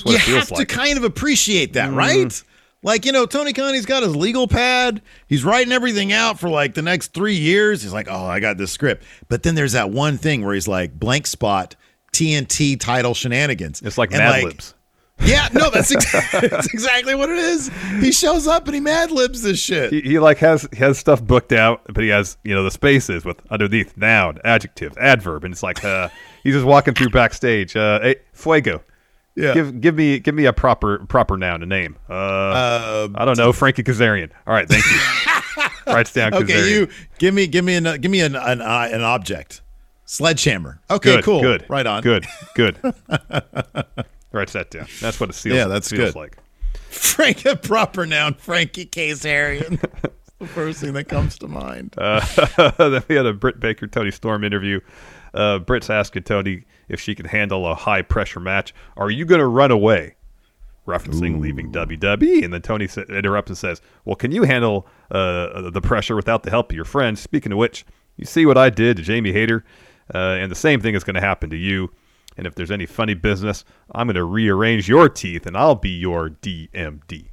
You have to kind of appreciate that, Mhm. right? Like, you know, Tony Khan's got his legal pad. He's writing everything out for like the next three years. He's like, oh, I got this script. But then there's that one thing where he's like, blank spot, TNT title shenanigans. It's like And, Mad Libs. Yeah, no, that's, ex- that's exactly what it is. He shows up and he Mad Libs this shit. He, he like has he has stuff booked out, but he has you know the spaces with underneath noun, adjective, adverb, and it's like uh, he's just walking through backstage. Uh, hey, Fuego. Yeah. Give give me give me a proper proper noun, a name. Uh, I don't know, Frankie Kazarian. All right, thank you. Writes down Kazarian. Okay, you give me give me an give me an an, uh, an object. Sledgehammer. Okay, good, cool. Good. Right on. Good. Good. Writes that down. That's what it feels. Yeah, that's feels good. like. Frank, a proper noun, Frankie Kazarian. the first thing that comes to mind. Uh, then we had a Britt Baker Toni Storm interview. Uh, Britt's asking Toni if she can handle a high pressure match. Are you going to run away? Referencing leaving WWE. And then Toni sa- interrupts and says, Well, can you handle uh, the pressure without the help of your friends? Speaking of which, you see what I did to Jamie Hayter? Uh, and the same thing is going to happen to you. And if there's any funny business, I'm going to rearrange your teeth and I'll be your DMD.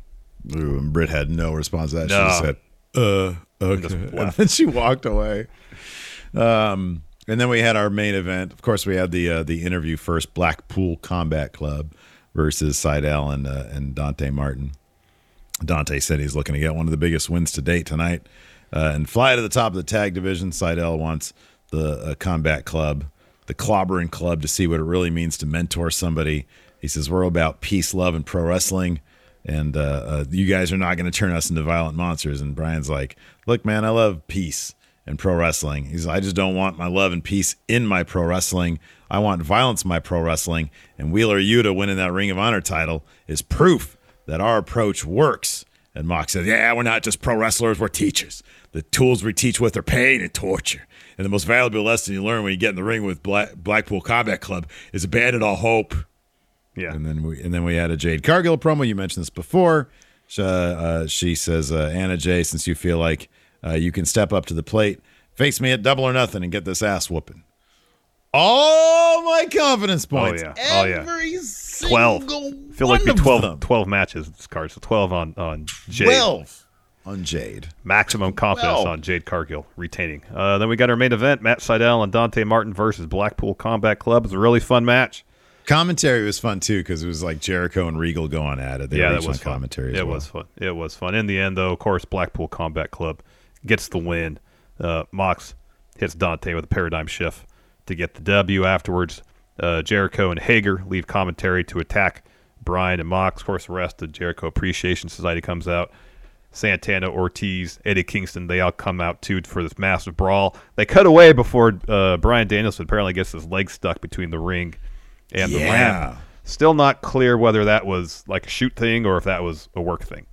Ooh, and Britt had no response to that. No. She said, "Uh, okay," just and then she walked away. Um, and then we had our main event. Of course, we had the uh, the interview first. Blackpool Combat Club versus Sydal and uh, and Dante Martin. Dante said he's looking to get one of the biggest wins to date tonight uh, and fly to the top of the tag division. Sydal wants the uh, Combat Club, the clobbering club, to see what it really means to mentor somebody. He says we're about peace, love, and pro wrestling, and uh, uh, you guys are not going to turn us into violent monsters. And Brian's like, "Look, man, I love peace and pro wrestling." He's, I just don't want my love and peace in my pro wrestling. I want violence in my pro wrestling. And Wheeler Yuta winning that Ring of Honor title is proof that our approach works. And Mox says, Yeah, we're not just pro wrestlers, we're teachers. The tools we teach with are pain and torture. And the most valuable lesson you learn when you get in the ring with Black, Blackpool Combat Club is abandon all hope. Yeah. And then we and then we had a Jade Cargill promo. You mentioned this before. She, uh, she says, uh, Anna Jay, since you feel like uh, you can step up to the plate, face me at double or nothing and get this ass whooping. All my confidence points. Oh, yeah. Oh, yeah. Every 12. single feel like one be 12, 12 matches this card. So 12 on, on Jade. 12 on Jade. Maximum confidence 12. on Jade Cargill retaining. Uh, then we got our main event Matt Sydal and Dante Martin versus Blackpool Combat Club. It was a really fun match. Commentary was fun too because it was like Jericho and Regal going at it. They yeah, that was on fun. commentary. as It well. was fun. It was fun. In the end, though, of course, Blackpool Combat Club gets the win. Uh, Mox hits Dante with a paradigm shift to get the W. Afterwards, uh, Jericho and Hager leave commentary to attack Brian and Mox. Of course, the rest of Jericho Appreciation Society comes out. Santana, Ortiz, Eddie Kingston, they all come out too for this massive brawl. They cut away before uh, Brian Danielson apparently gets his leg stuck between the ring and the Yeah. ramp. Still not clear whether that was like a shoot thing or if that was a work thing.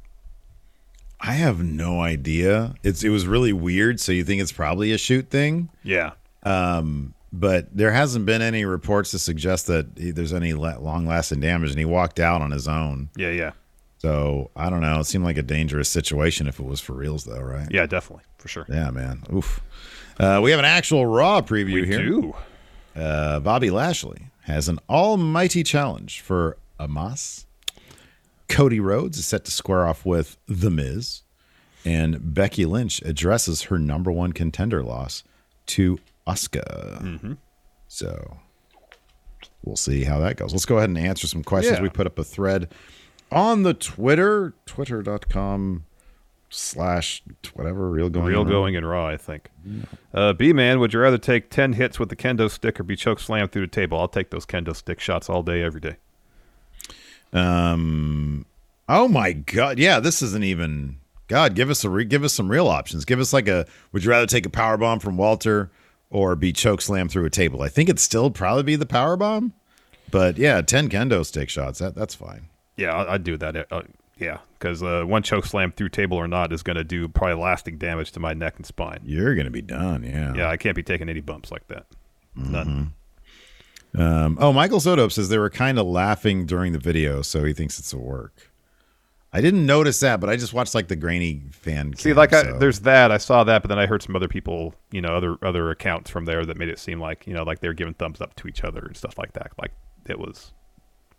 I have no idea. It's it was really weird. So you think it's probably a shoot thing, Yeah. um, but there hasn't been any reports to suggest that he, there's any long lasting damage, and he walked out on his own. Yeah, yeah. So I don't know. It seemed like a dangerous situation if it was for reals, though, right? Yeah, definitely. For sure. Yeah, man. Oof. Uh, we have an actual Raw preview We here. do. Uh, Bobby Lashley has an almighty challenge for Omos. Cody Rhodes is set to square off with The Miz. And Becky Lynch addresses her number one contender loss to Asuka. So we'll see how that goes. Let's go ahead and answer some questions. Yeah. We put up a thread on the Twitter, twitter.com slash whatever, real going. Real going and raw, I think. Uh, B man, would you rather take 10 hits with the kendo stick or be choke slammed through the table? I'll take those kendo stick shots all day, every day. Um. Oh my God! Yeah, this isn't even. God, give us a re- give us some real options. Give us like a. Would you rather take a power bomb from Walter or be choke slammed through a table? I think it'd still probably be the power bomb, but yeah, ten kendo stick shots. That that's fine. Yeah, I'd do that. Uh, yeah, because uh, one choke slam through table or not is going to do probably lasting damage to my neck and spine. You're gonna be done. Yeah. Yeah, I can't be taking any bumps like that. Mm-hmm. None. Um. Oh, Michael Soto says they were kind of laughing during the video, so he thinks it's a work. I didn't notice that, but I just watched like the grainy fan. See, cam, like I, so- there's that. I saw that, but then I heard some other people, you know, other other accounts from there that made it seem like, you know, like they were giving thumbs up to each other and stuff like that. Like it was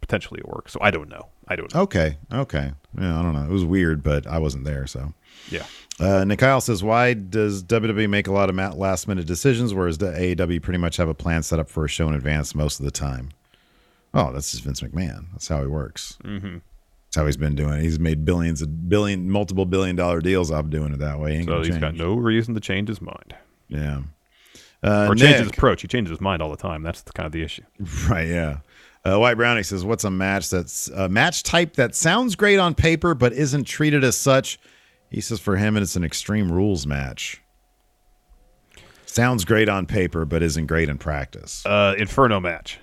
potentially a work. So I don't know. I don't know. Okay. Okay. Yeah, I don't know. It was weird, but I wasn't there, so. Yeah. Uh, Nikhil says, "Why does WWE make a lot of last minute decisions, whereas the AEW pretty much have a plan set up for a show in advance most of the time?" Oh, that's just Vince McMahon. That's how he works. Mm-hmm. That's how he's been doing it. He's made billions of billion, multiple billion dollar deals. I'm doing it that way. Ain't So he's got change. no reason to change his mind Yeah. Uh, or change his approach. He changes his mind all the time. That's the, kind of the issue. Right, yeah. Uh, White Brownie says, "What's a match that's a match type that sounds great on paper but isn't treated as such?" He says, "For him, and it's an Extreme Rules match. Sounds great on paper but isn't great in practice. Uh, Inferno match.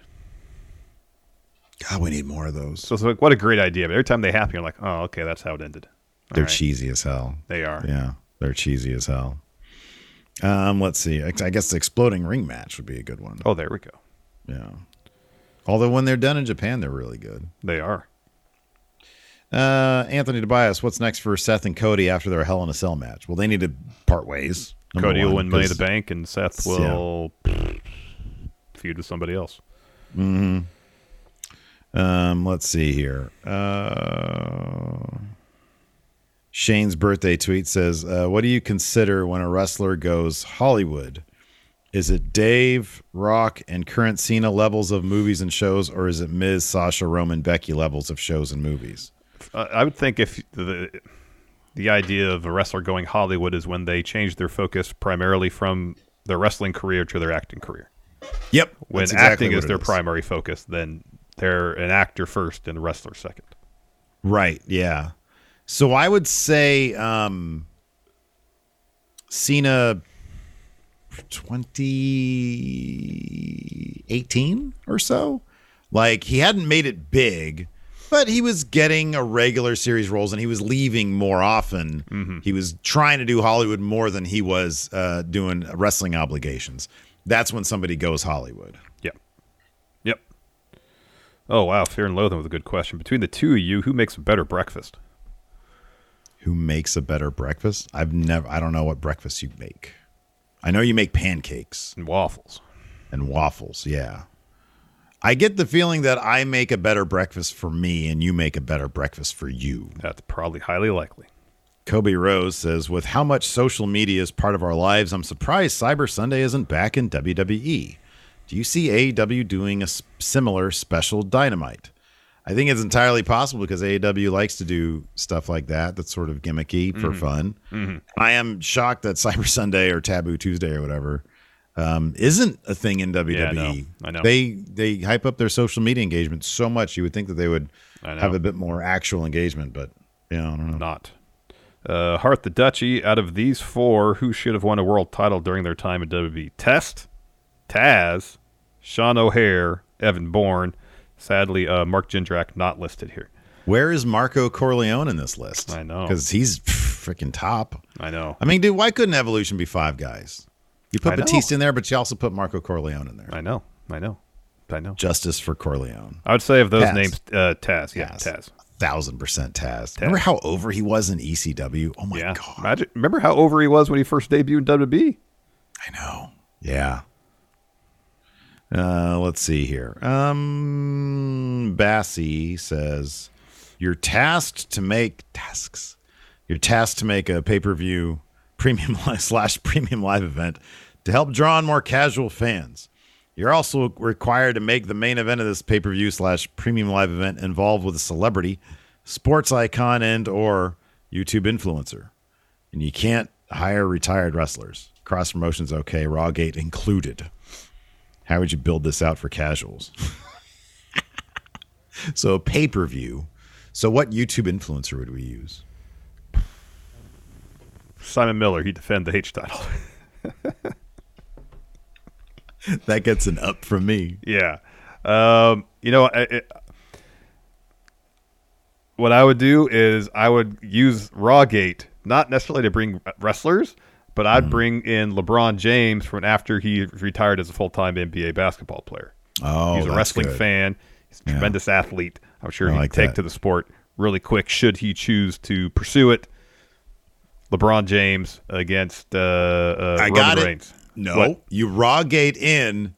God, we need more of those. So it's like, what a great idea. But every time they happen, you're like, oh, okay, that's how it ended. All They're right. cheesy as hell. They are. Yeah, They're cheesy as hell. Um, let's see. I I guess the exploding ring match would be a good one. Oh, there we go. Yeah. Although when they're done in Japan, they're really good. They are. Uh, Anthony Tobias, what's next for Seth and Cody after their Hell in a Cell match? Well, they need to part ways. Cody will win Money in the Bank, and Seth Yeah. will feud with somebody else. Um, let's see here. Uh, Shane's birthday tweet says, uh, "What do you consider when a wrestler goes Hollywood? Is it Dave, Rock, and current Cena levels of movies and shows, or is it Miz, Sasha, Roman, Becky levels of shows and movies?" Uh, I would think if the the idea of a wrestler going Hollywood is when they change their focus primarily from their wrestling career to their acting career. Yep. When exactly acting is their primary focus, then they're an actor first and a wrestler second. Right. Yeah. So I would say um Cena 2018 or so. Like he hadn't made it big, but he was getting a regular series roles and he was leaving more often. He was trying to do Hollywood more than he was uh, doing wrestling obligations. That's when somebody goes Hollywood. Yep. Yep. Oh wow, Fear and Loathing was a good question. Between the two of you, who makes a better breakfast? Who makes a better breakfast? I've never I don't know what breakfast you make. I know you make pancakes And waffles. and waffles, yeah. I get the feeling that I make a better breakfast for me and you make a better breakfast for you. That's probably highly likely. Kobe Rose says, with how much social media is part of our lives, I'm surprised Cyber Sunday isn't back in WWE. Do you see AEW doing a similar special dynamite? I think it's entirely possible because AEW likes to do stuff like that. That's sort of gimmicky for mm-hmm. fun. Mm-hmm. I am shocked that Cyber Sunday or Taboo Tuesday or whatever um, isn't a thing in WWE. Yeah, I know. I know. They they hype up their social media engagement so much. You would think that they would have a bit more actual engagement, but yeah, I don't know. Not. Uh, Heart the Duchy, out of these four, who should have won a world title during their time in WWE? Test, Taz, Sean O'Haire, Evan Bourne. Sadly, uh, Mark Jindrak not listed here. Where is Marco Corleone in this list? I know. because he's freaking top. I know. I mean, dude, why couldn't Evolution be five guys? You put. Batista in there, but you also put Marco Corleone in there. I know. I know. I know. Justice for Corleone. I would say of those Taz. names, uh, Taz. Yeah, Taz. Taz. Thousand percent Taz. Remember how over he was in ECW? Oh my Yeah. god. Imagine, remember how over he was when he first debuted in WWE? I know. Yeah. Uh, let's see here. Um, Bassie says, "You're tasked to make tasks. You're tasked to make a pay per view premium live slash premium live event to help draw on more casual fans. You're also required to make the main event of this pay per view slash premium live event involved with a celebrity, sports icon, and or YouTube influencer. And you can't hire retired wrestlers. Cross promotions okay, Rawgate included. How would you build this out for casuals? so pay per view. So what YouTube influencer would we use? Simon Miller, he defended the H title. That gets an up from me. yeah. Um, you know, I, it, what I would do is I would use Rawgate, not necessarily to bring wrestlers, but I'd Hmm. bring in LeBron James from after he retired as a full time NBA basketball player. Oh, He's a wrestling good. fan. He's a Yeah. tremendous athlete. I'm sure I he'd like take that. to the sport really quick should he choose to pursue it. LeBron James against uh, uh, I Roman got it. Reigns. No, What? you Rawgate in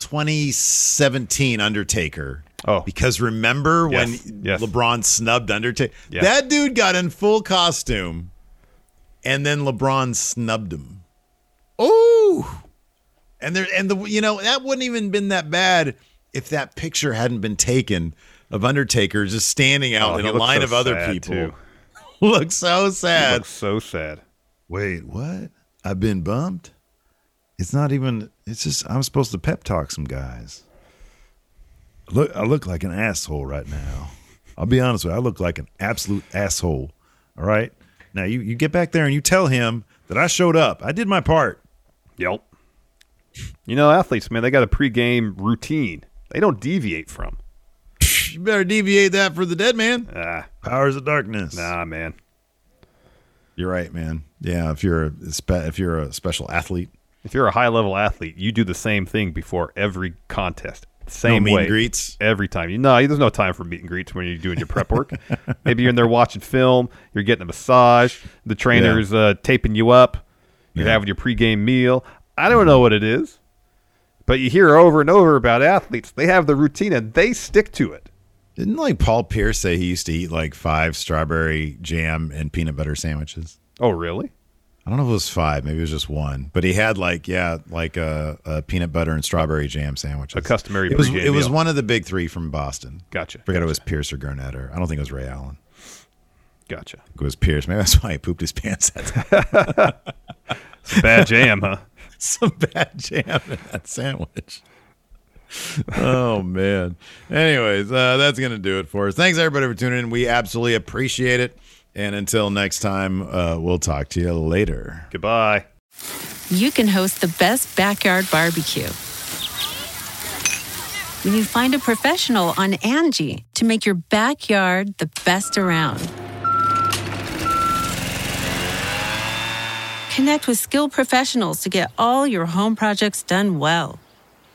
2017 Undertaker. Oh. because remember Yes, when yes. LeBron snubbed Undertaker? Yeah. That dude got in full costume, and then LeBron snubbed him. Oh, and there and the you know that wouldn't even been that bad if that picture hadn't been taken of Undertaker just standing out Oh, in a line so of other people. too. Looks so sad. looks so sad. Wait, what? I've been bumped? It's not even it's just I'm supposed to pep talk some guys. Look I look like an asshole right now. I'll be honest with you, I look like an absolute asshole. All right? Now you, you get back there and you tell him that I showed up. I did my part. Yep. You know, athletes, man, they got a pregame routine. They don't deviate from. You better deviate that for the dead man. Ah, Powers of darkness. nah, man. You're right, man. Yeah, if you're a spe- if you're a special athlete, If you're a high level athlete, you do the same thing before every contest. Same meet and way. greets? Every time. You know, there's no time for meet and greets when you're doing your prep work. Maybe you're in there watching film, you're getting a massage, the trainer's uh, taping you up, you're Yeah. having your pregame meal. I don't know what it is, but you hear over and over about athletes. They have the routine and they stick to it. Didn't like Paul Pierce say he used to eat like five strawberry jam and peanut butter sandwiches? Oh, really? I don't know if it was five, maybe it was just one, but he had like yeah, like a, a peanut butter and strawberry jam sandwich. A customary It was it was one of the big three from Boston. Gotcha. Forget it was Pierce or Garnett, or I don't think it was Ray Allen. Gotcha. It was Pierce. Maybe that's why he pooped his pants that time. Some bad jam, huh? Some bad jam in that sandwich. Oh man. Anyways, uh, that's gonna do it for us. Thanks everybody for tuning in. We absolutely appreciate it. And until next time, uh, we'll talk to you later. Goodbye. you can host the best backyard barbecue. When you find a professional on Angi to make your backyard the best around. Connect with skilled professionals to get all your home projects done well.